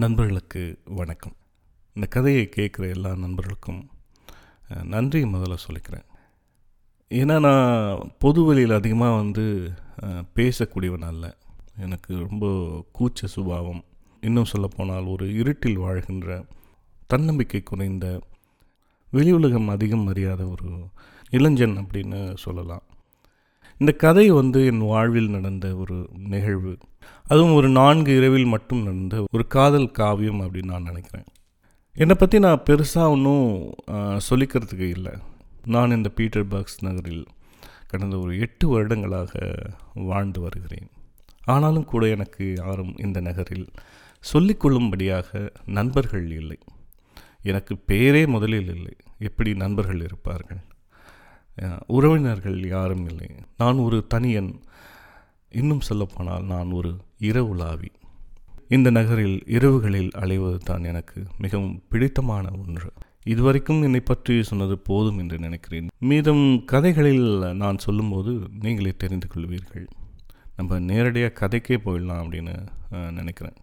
நண்பர்களுக்கு வணக்கம். இந்த கதையை கேட்குற எல்லா நண்பர்களுக்கும் நன்றி முதல்ல சொல்லிக்கிறேன். ஏன்னா நான் பொது வழியில் அதிகமாக வந்து பேசக்கூடியவன் அல்ல. எனக்கு ரொம்ப கூச்ச சுபாவம். இன்னும் சொல்லப்போனால் ஒரு இருட்டில் வாழ்கின்ற தன்னம்பிக்கை குறைந்த வெளி உலகம் அதிகம் அறியாத ஒரு இளைஞன் அப்படின்னு சொல்லலாம். இந்த கதை வந்து என் வாழ்வில் நடந்த ஒரு நிகழ்வு. அதுவும் ஒரு நான்கு இரவில் மட்டும் நடந்த ஒரு காதல் காவியம் அப்படின்னு நான் நினைக்கிறேன். என்னை பற்றி நான் பெருசாக ஒன்றும் சொல்லிக்கிறதுக்கு இல்லை. நான் இந்த பீட்டர் பாக்ஸ் நகரில் கடந்த ஒரு எட்டு வருடங்களாக வாழ்ந்து வருகிறேன். ஆனாலும் கூட எனக்கு யாரும் இந்த நகரில் சொல்லிக்கொள்ளும்படியாக நண்பர்கள் இல்லை. எனக்கு பேரே முதலில் இல்லை. எப்படி நண்பர்கள் இருப்பார்கள்? உறவினர்கள் யாரும் இல்லை. நான் ஒரு தனியன். இன்னும் சொல்லப்போனால் நான் ஒரு இரவுலாவி. இந்த நகரில் இரவுகளில் அலைவது தான் எனக்கு மிகவும் பிடித்தமான ஒன்று. இதுவரைக்கும் என்னை பற்றி சொன்னது போதும் என்று நினைக்கிறேன். மீதம் கதைகளில் நான் சொல்லும்போது நீங்களே தெரிந்து கொள்வீர்கள். நம்ம நேரடியாக கதைக்கே போயிடலாம் அப்படின்னு நினைக்கிறேன்.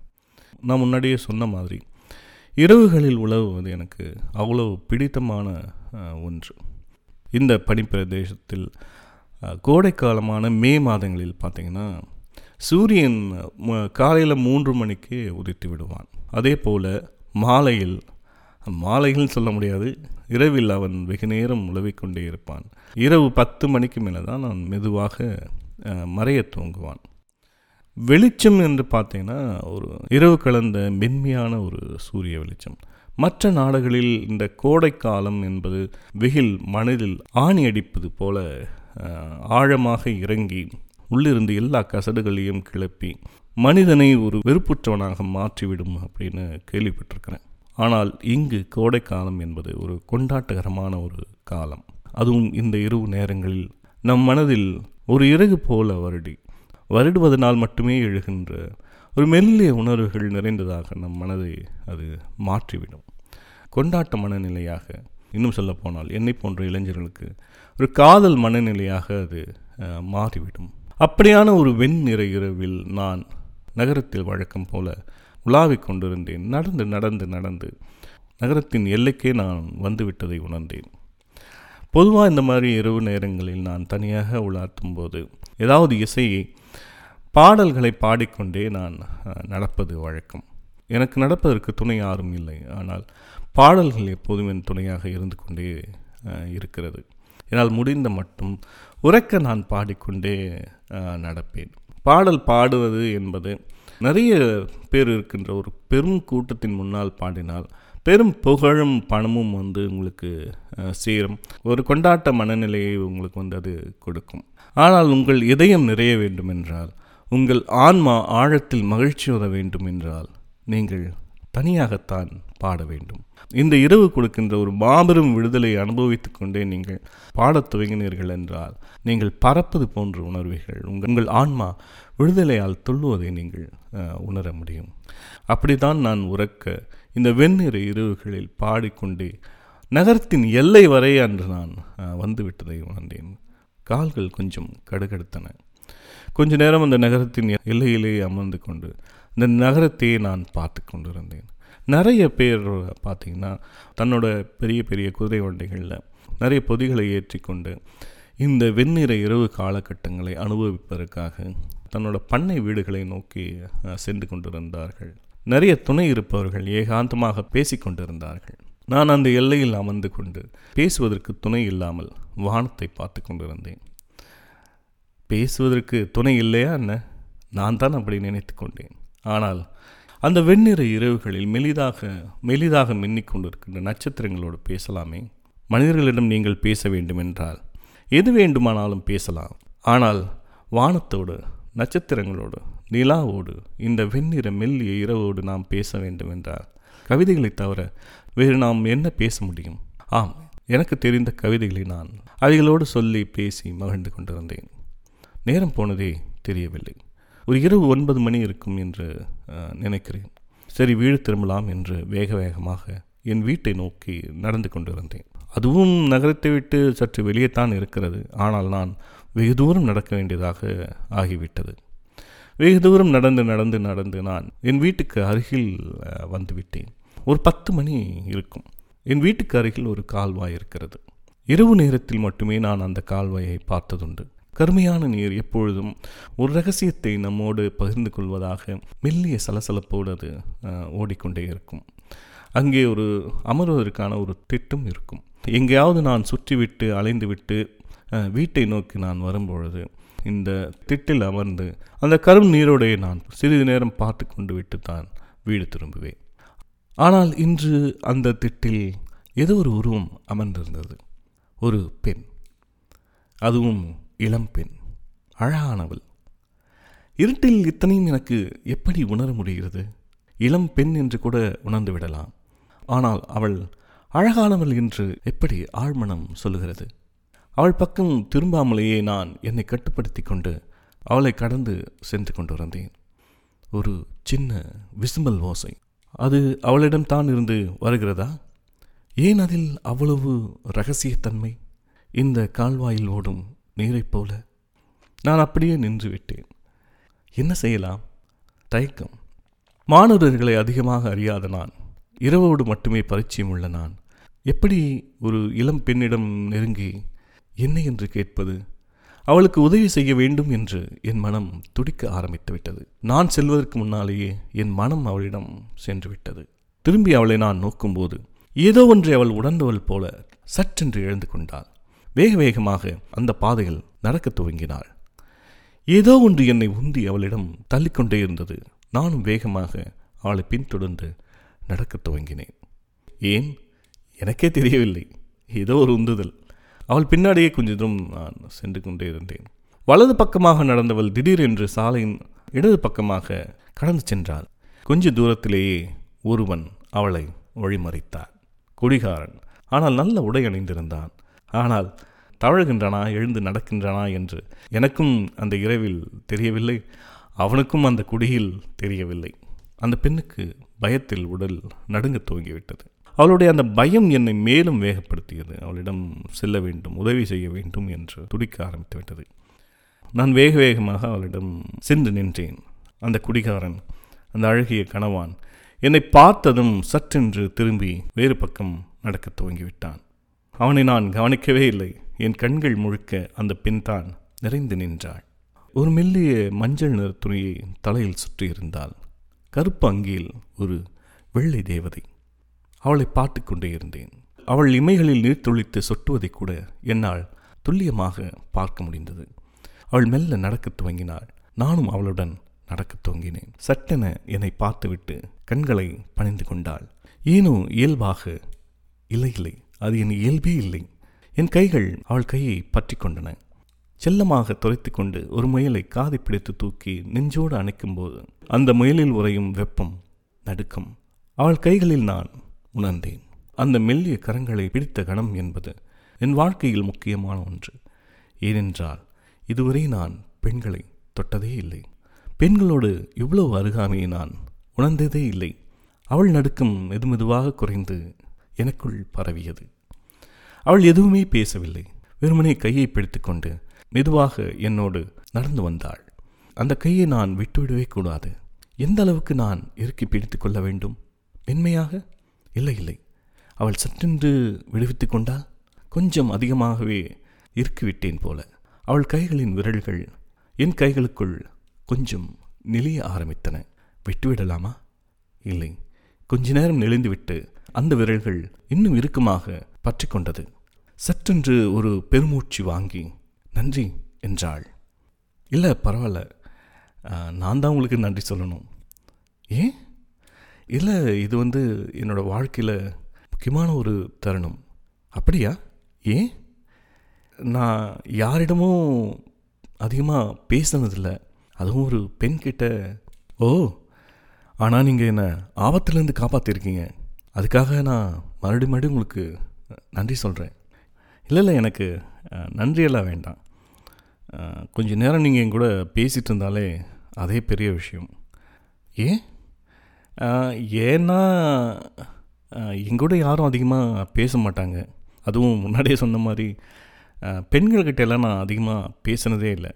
நான் முன்னாடியே சொன்ன மாதிரி இரவுகளில் உழவுவது எனக்கு அவ்வளவு பிடித்தமான ஒன்று. இந்த பனிப்பிரதேசத்தில் கோடைக்காலமான மே மாதங்களில் பார்த்திங்கன்னா சூரியன் காலையில் மூன்று மணிக்கு உதித்து விடுவான். அதே போல் மாலையில் மாலைகள்னு சொல்ல முடியாது இரவில் அவன் வெகு நேரம் உழவிக்கொண்டே இருப்பான். இரவு பத்து மணிக்கு மேலே தான் நான் மெதுவாக மறையத் துவங்குவான். வெளிச்சம் என்று பார்த்தீங்கன்னா ஒரு இரவு கலந்த மென்மையான ஒரு சூரிய வெளிச்சம். மற்ற நாடுகளில் இந்த கோடைக்காலம் என்பது வெயில் மனதில் ஆணி அடிப்பது போல ஆழமாக இறங்கி உள்ளிருந்து எல்லா கசடுகளையும் கிளப்பி மனிதனை ஒரு வெறுப்புற்றவனாக மாற்றிவிடும் அப்படின்னு கேள்விப்பட்டிருக்கிறேன். ஆனால் இங்கு கோடைக்காலம் என்பது ஒரு கொண்டாட்டகரமான ஒரு காலம். அதுவும் இந்த இரவு நேரங்களில் நம் மனதில் ஒரு இறகு போல வருடி. வருடுவதனால் மட்டுமே எழுகின்ற ஒரு மெல்லிய உணர்வுகள் நிறைந்ததாக நம் மனதை அது மாற்றிவிடும். கொண்டாட்ட மனநிலையாக இன்னும் சொல்லப்போனால் என்னை போன்ற இளைஞர்களுக்கு ஒரு காதல் மனநிலையாக அது மாறிவிடும். அப்படியான ஒரு வெண் இரவில் நான் நகரத்தில் வழக்கம் போல உலாவிக் கொண்டிருந்தேன். நடந்து நடந்து நடந்து நகரத்தின் எல்லைக்கே நான் வந்துவிட்டதை உணர்ந்தேன். பொதுவாக இந்த மாதிரி இரவு நேரங்களில் நான் தனியாக உலாத்தும் போது ஏதாவது இசையை பாடல்களை பாடிக்கொண்டே நான் நடப்பது வழக்கம். எனக்கு நடப்பதற்கு துணை யாரும் இல்லை. ஆனால் பாடல்கள் எப்போதும் என் துணையாக இருந்து கொண்டே இருக்கிறது. என்னால் முடிந்த மட்டும் உறக்க நான் பாடிக்கொண்டே நடப்பேன். பாடல் பாடுவது என்பது நிறைய பேர் இருக்கின்ற ஒரு பெரும் கூட்டத்தின் முன்னால் பாடினால் பெரும் புகழும் பணமும் வந்து உங்களுக்கு சேரும். ஒரு கொண்டாட்ட மனநிலையை உங்களுக்கு வந்து அது கொடுக்கும். ஆனால் உங்கள் இதயம் நிறைய வேண்டும் என்றால் உங்கள் ஆன்மா ஆழத்தில் மகிழ்ச்சியுற வேண்டும் என்றால் நீங்கள் தனியாகத்தான் பாட வேண்டும். இந்த இரவு கொடுக்கின்ற ஒரு மாபெரும் விடுதலை அனுபவித்துக் கொண்டே நீங்கள் பாடத் துவங்கினீர்கள் என்றால் நீங்கள் பறப்பது போன்ற உணர்வீர்கள். உங்கள் உங்கள் ஆன்மா விடுதலையால் துள்ளுவதை நீங்கள் உணர முடியும். அப்படித்தான் நான் உறக்க இந்த வெண்ணிற இரவுகளில் பாடிக்கொண்டே நகரத்தின் எல்லை வரை அன்று நான் வந்துவிட்டதை உணர்ந்தேன். கால்கள் கொஞ்சம் கடுகடுத்தன. கொஞ்ச நேரம் அந்த நகரத்தின் எல்லையிலே அமர்ந்து கொண்டு இந்த நகரத்தையே நான் பார்த்து கொண்டிருந்தேன். நிறைய பேர் பார்த்திங்கன்னா தன்னோட பெரிய பெரிய குதிரை வண்டிகளில் நிறைய பொதிகளை ஏற்றிக்கொண்டு இந்த வெண்ணிற இரவு காலகட்டங்களை அனுபவிப்பதற்காக தன்னோட பண்ணை வீடுகளை நோக்கி சென்று கொண்டிருந்தார்கள். நிறைய துணை இருப்பவர்கள் ஏகாந்தமாக பேசிக்கொண்டிருந்தார்கள் நான் அந்த எல்லையில் அமர்ந்து கொண்டு பேசுவதற்கு துணை இல்லாமல் வானத்தை பார்த்து கொண்டிருந்தேன். பேசுவதற்கு துணை இல்லையா என்ன? நான் தான் அப்படி நினைத்து கொண்டேன். ஆனால் அந்த வெண்ணிற இரவுகளில் மெலிதாக மெலிதாக மின்னிக் கொண்டிருக்கின்ற நட்சத்திரங்களோடு பேசலாமே. மனிதர்களிடம் நீங்கள் பேச வேண்டுமென்றால் எது வேண்டுமானாலும் பேசலாம். ஆனால் வானத்தோடு நட்சத்திரங்களோடு நிலாவோடு இந்த வெண்ணிற மெல்லிய இரவோடு நாம் பேச வேண்டுமென்றால் கவிதைகளை தவிர வேறு நாம் என்ன பேச முடியும்? ஆம் எனக்கு தெரிந்த கவிதைகளை நான் அவைகளோடு சொல்லி பேசி மகிழ்ந்து கொண்டிருந்தேன். நேரம் போனதே தெரியவில்லை. ஒரு இரவு ஒன்பது மணி இருக்கும் என்று நினைக்கிறேன். சரி வீடு திரும்பலாம் என்று வேக வேகமாக என் வீட்டை நோக்கி நடந்து கொண்டிருந்தேன் அதுவும் நகரத்தை விட்டு சற்று வெளியே தான் இருக்கிறது. ஆனால் நான் வெகு தூரம் நடக்க வேண்டியதாக ஆகிவிட்டது. வெகு தூரம் நடந்து நடந்து நடந்து நான் என் வீட்டுக்கு அருகில் வந்துவிட்டேன். ஒரு பத்து மணி இருக்கும். என் வீட்டுக்கு அருகில் ஒரு கால்வாய் இருக்கிறது. இரவு நேரத்தில் மட்டுமே நான் அந்த கால்வாயை பார்த்ததுண்டு. கருமையான நீர் எப்பொழுதும் ஒரு ரகசியத்தை நம்மோடு பகிர்ந்து கொள்வதாக மெல்லிய சலசலப்போடு அது ஓடிக்கொண்டே இருக்கும். அங்கே ஒரு அமர்வதற்கான ஒரு திட்டம் இருக்கும். எங்கேயாவது நான் சுற்றிவிட்டு அலைந்துவிட்டு வீட்டை நோக்கி நான் வரும்பொழுது இந்த திட்டில் அமர்ந்து அந்த கரும் நீரோடையை நான் சிறிது நேரம் பார்த்து கொண்டு விட்டு தான் வீடு திரும்புவேன். ஆனால் இன்று அந்த திட்டில் ஏதோ ஒரு உருவம் அமர்ந்திருந்தது. ஒரு பெண். அதுவும் இளம்பெண் அழகானவள். இருட்டில் இத்தனையும் எனக்கு எப்படி உணர முடிகிறது? இளம் பெண் என்று கூட உணர்ந்து விடலாம். ஆனால் அவள் அழகானவள் என்று எப்படி ஆழ்மனம் சொல்லுகிறது? அவள் பக்கம் திரும்பாமலேயே நான் என்னை கட்டுப்படுத்தி கொண்டு அவளை கடந்து சென்று கொண்டு வந்தேன். ஒரு சின்ன விசும்பல் ஓசை. அது அவளிடம் தான் இருந்து வருகிறதா? ஏன் அதில் அவ்வளவு ரகசியத்தன்மை? இந்த கால்வாயில் ஓடும் நீரைப் போல நான் அப்படியே நின்று விட்டேன். என்ன செய்யலாம்? தயக்கம். மாணவர்களை அதிகமாக அறியாத நான் இரவோடு மட்டுமே பரிச்சயம் உள்ள நான். எப்படி ஒரு இளம் பெண்ணிடம் நெருங்கி என்ன என்று கேட்பது? அவளுக்கு உதவி செய்ய வேண்டும் என்று என் மனம் துடிக்க ஆரம்பித்து விட்டது. நான் செல்வதற்கு முன்னாலேயே என் மனம் அவளிடம் சென்று விட்டது. திரும்பி அவளை நான் நோக்கும்போது ஏதோ ஒன்றை அவள் உணர்ந்தவள் போல சற்றென்று எழுந்து கொண்டாள். வேக வேகமாக அந்த பாதையில் நடக்கத் துவங்கினாள். ஏதோ ஒன்று என்னை உந்தி அவளிடம் தள்ளிக்கொண்டே இருந்தது. நானும் வேகமாக அவளை பின்தொடர்ந்து நடக்கத் துவங்கினேன். ஏன்? எனக்கே தெரியவில்லை. ஏதோ ஒரு உந்துதல். அவள் பின்னாடியே கொஞ்ச தூரம் நான் சென்று கொண்டே இருந்தேன். வலது பக்கமாக நடந்தவள் திடீரென்று சாலையின் இடது பக்கமாக கடந்து சென்றாள். கொஞ்ச தூரத்திலேயே ஒருவன் அவளை வழிமறித்தார். குடிகாரன். ஆனால் நல்ல உடை அணிந்திருந்தான். ஆனால் தவழுகின்றனா எழுந்து நடக்கின்றனா என்று எனக்கும் அந்த இரவில் தெரியவில்லை அவனுக்கும் அந்த குடியில் தெரியவில்லை. அந்த பெண்ணுக்கு பயத்தில் உடல் நடுங்க துவங்கிவிட்டது. அவளுடைய அந்த பயம் என்னை மேலும் வேகப்படுத்தியது. அவளிடம் செல்ல வேண்டும் உதவி செய்ய வேண்டும் என்று துடிக்க ஆரம்பித்து விட்டது. நான் வேக வேகமாக அவளிடம் சென்று நின்றேன். அந்த குடிகாரன் அந்த அழகிய கணவான் என்னை பார்த்ததும் சற்றென்று திரும்பி வேறு பக்கம் நடக்கத் துவங்கிவிட்டான். அவனை நான் கவனிக்கவே இல்லை. என் கண்கள் முழுக்க அந்த பெண்தான் நிறைந்து நின்றாள். ஒரு மெல்லிய மஞ்சள் நிற துணியை தலையில் சுற்றியிருந்தாள் கருப்பு அங்கியில் ஒரு வெள்ளை தேவதை. அவளை பார்த்து கொண்டே இருந்தேன். அவள் இமைகளில் நீர் துளித்து சொட்டுவதை கூட என்னால் துல்லியமாக பார்க்க முடிந்தது. அவள் மெல்ல நடக்கத் துவங்கினாள். நானும் அவளுடன் நடக்கத் துவங்கினேன். சட்டென என்னை பார்த்துவிட்டு கண்களை பணிந்து கொண்டாள். ஏனோ இயல்பாக இல்லை இல்லை. அது என் இயல்பே இல்லை. என் கைகள் அவள் கையை பற்றி கொண்டன செல்லமாக துரைத்து கொண்டு ஒரு முயலை காதை பிடித்து தூக்கி நெஞ்சோடு அணைக்கும்போது அந்த முயலில் உறையும் வெப்பம் நடுக்கம். அவள் கைகளில் நான் உணர்ந்தேன். அந்த மெல்லிய கரங்களை பிடித்த கணம் என்பது என் வாழ்க்கையில் முக்கியமான ஒன்று. ஏனென்றால் இதுவரை நான் பெண்களை தொட்டதே இல்லை. பெண்களோடு இவ்வளவு அருகாமையை நான் உணர்ந்ததே இல்லை. அவள் நடுக்கம் மெதுமெதுவாக குறைந்து எனக்குள் பரவியது. அவள் எதுவுமே பேசவில்லை. வெறுமனே கையை பிடித்துக்கொண்டு மெதுவாக என்னோடு நடந்து வந்தாள். அந்த கையை நான் விட்டுவிடவே கூடாது. எந்த அளவுக்கு நான் இறுக்கி பிடித்து கொள்ள வேண்டும்? மென்மையாக? இல்லை இல்லை. அவள் சற்றென்று விடுவித்து கொண்டால் கொஞ்சம் அதிகமாகவே இருக்கிவிட்டேன் போல. அவள் கைகளின் விரல்கள் என் கைகளுக்குள் கொஞ்சம் நெளிய ஆரம்பித்தன. விட்டுவிடலாமா? இல்லை. கொஞ்ச நேரம் நெளிந்துவிட்டு அந்த விரல்கள் இன்னும் இறுக்கமாக பற்றி கொண்டது சற்றென்று ஒரு பெருமூச்சு வாங்கி நன்றி என்றாள். இல்லை பரவாயில்ல. நான் தான் உங்களுக்கு நன்றி சொல்லணும். ஏன் இல்லை இது வந்து என்னோட வாழ்க்கையில் முக்கியமான ஒரு தருணம். அப்படியா? ஏன் நான் யாரிடமும் அதிகமாக பேசினதில்லை. அதுவும் ஒரு பெண் கிட்ட. ஓ! ஆனால் நீங்கள் என்னை ஆபத்துலேருந்து காப்பாற்றிருக்கீங்க அதுக்காக நான் மறுபடியும் மறுபடியும் உங்களுக்கு நன்றி சொல்கிறேன் இல்லை இல்லை எனக்கு நன்றியெல்லாம் வேண்டாம். கொஞ்சம் கொஞ்ச நேரம் நீங்கள் என் கூட பேசிகிட்டு இருந்தாலே அதே பெரிய விஷயம். ஏன்? ஏன்னா என் கூட யாரும் அதிகமாக பேச மாட்டாங்க. அதுவும் முன்னாடியே சொன்ன மாதிரி பெண்கள்கிட்ட எல்லாம் நான் அதிகமாக பேசினதே இல்லை.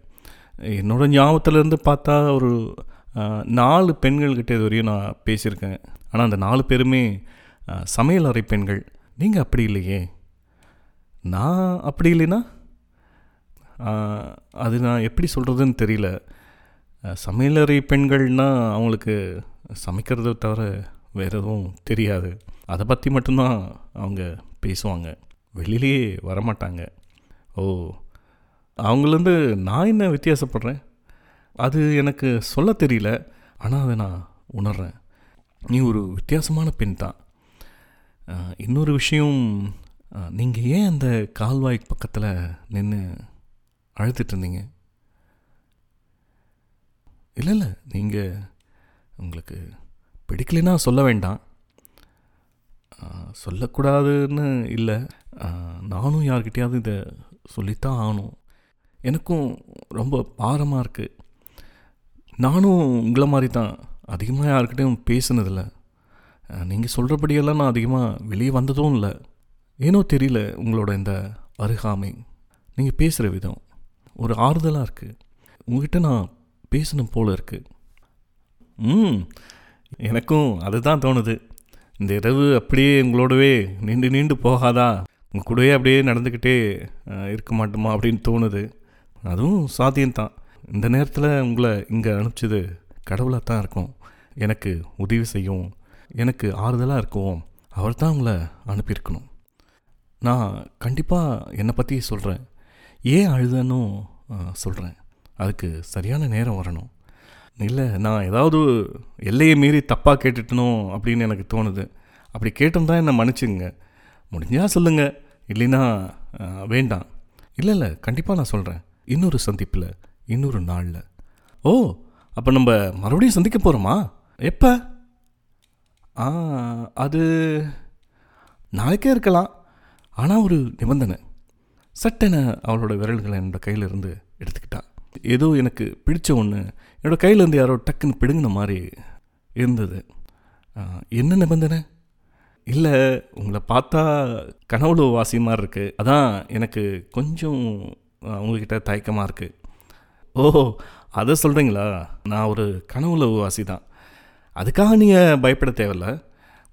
என்னோடய ஞாபகத்துலேருந்து பார்த்தா ஒரு நாலு பெண்கள்கிட்ட இது வரையும் நான் பேசியிருக்கேன். ஆனால் அந்த நாலு பேருமே சமையல் அறை பெண்கள் நீங்கள் அப்படி இல்லையே. நான் அப்படி இல்லைன்னா? அது நான் எப்படி சொல்கிறதுன்னு தெரியல. சமையலறை பெண்கள்னால் அவங்களுக்கு சமைக்கிறத தவிர வேறு எதுவும் தெரியாது. அதை பற்றி மட்டும்தான் அவங்க பேசுவாங்க. வெளியிலேயே வரமாட்டாங்க. ஓ அவங்களேருந்து நான் என்ன வித்தியாசப்படுறேன்? அது எனக்கு சொல்ல தெரியல. ஆனால் அதை நான் உணர்றேன். நீ ஒரு வித்தியாசமான பெண் தான். இன்னொரு விஷயம் நீங்கள் ஏன் அந்த கால்வாய் பக்கத்தில் நின்று அழுதுட்டு இருந்தீங்க இல்லை இல்லை நீங்கள் உங்களுக்கு பிடிக்கலைன்னா சொல்ல வேண்டாம். சொல்லக்கூடாதுன்னு இல்லை. நானும் யார்கிட்டையாவது இதை சொல்லித்தான் ஆகணும். எனக்கும் ரொம்ப பாரமாக இருக்குது நானும் உங்களை மாதிரி தான் அதிகமாக யார்கிட்டையும் பேசுனதில்ல. நீங்கள் சொல்கிறபடியெல்லாம் நான் அதிகமாக வெளியே வந்ததும் இல்லை. ஏனோ தெரியல உங்களோட இந்த அருகாமை. நீங்கள் பேசுகிற விதம் ஒரு ஆறுதலாக இருக்குது உங்ககிட்ட நான் பேசணும் போல இருக்குது ம் எனக்கும் அதுதான் தோணுது. இந்த இரவு அப்படியே உங்களோடவே நீண்டு நீண்டு போகாதா? உங்கள் கூடவே அப்படியே நடந்துக்கிட்டே இருக்க மாட்டோமா அப்படின்னு தோணுது. அதுவும் சாத்தியம்தான். இந்த நேரத்தில் உங்களை இங்கே அனுப்பிச்சது கடவுளாக தான் இருக்கும். எனக்கு உதவி செய்யும். எனக்கு ஆறுதலாக இருக்கும். அவர் தான் உங்களை அனுப்பியிருக்கணும். நான் கண்டிப்பாக என்னை பற்றி சொல்கிறேன் ஏன் அழுதன்னு சொல்கிறேன் அதுக்கு சரியான நேரம் வரணும். இல்லை நான் ஏதாவது எல்லையை மீறி தப்பாக கேட்டுட்டணும் அப்படின்னு எனக்கு தோணுது. அப்படி கேட்டோம் தான் என்னை மன்னிச்சுங்க முடிஞ்சால் சொல்லுங்கள் இல்லைன்னா வேண்டாம். இல்லை இல்லை கண்டிப்பாக நான் சொல்கிறேன் இன்னொரு சந்திப்பில் இன்னொரு நாளில். ஓ அப்போ நம்ம மறுபடியும் சந்திக்க போகிறோமா எப்போ? ஆ அது நாளைக்கே இருக்கலாம். ஆனால் ஒரு நிபந்தனை. சட்டென அவளோட விரல்களை என்னோட கையிலிருந்து எடுத்துக்கிட்டா. ஏதோ எனக்கு பிடிச்ச ஒன்று என்னோட கையிலேருந்து யாரோ டக்குன்னு பிடுங்கின மாதிரி இருந்தது. என்ன நிபந்தனை? இல்லை உங்களை பார்த்தா கனவுல வாசி மாதிரி இருக்குது அதான் எனக்கு கொஞ்சம் உங்ககிட்ட தயக்கமாக இருக்குது ஓ அதை சொல்கிறீங்களா நான் ஒரு கனவுல வாசி தான். அதுக்காக நீங்கள் பயப்பட தேவையில்ல.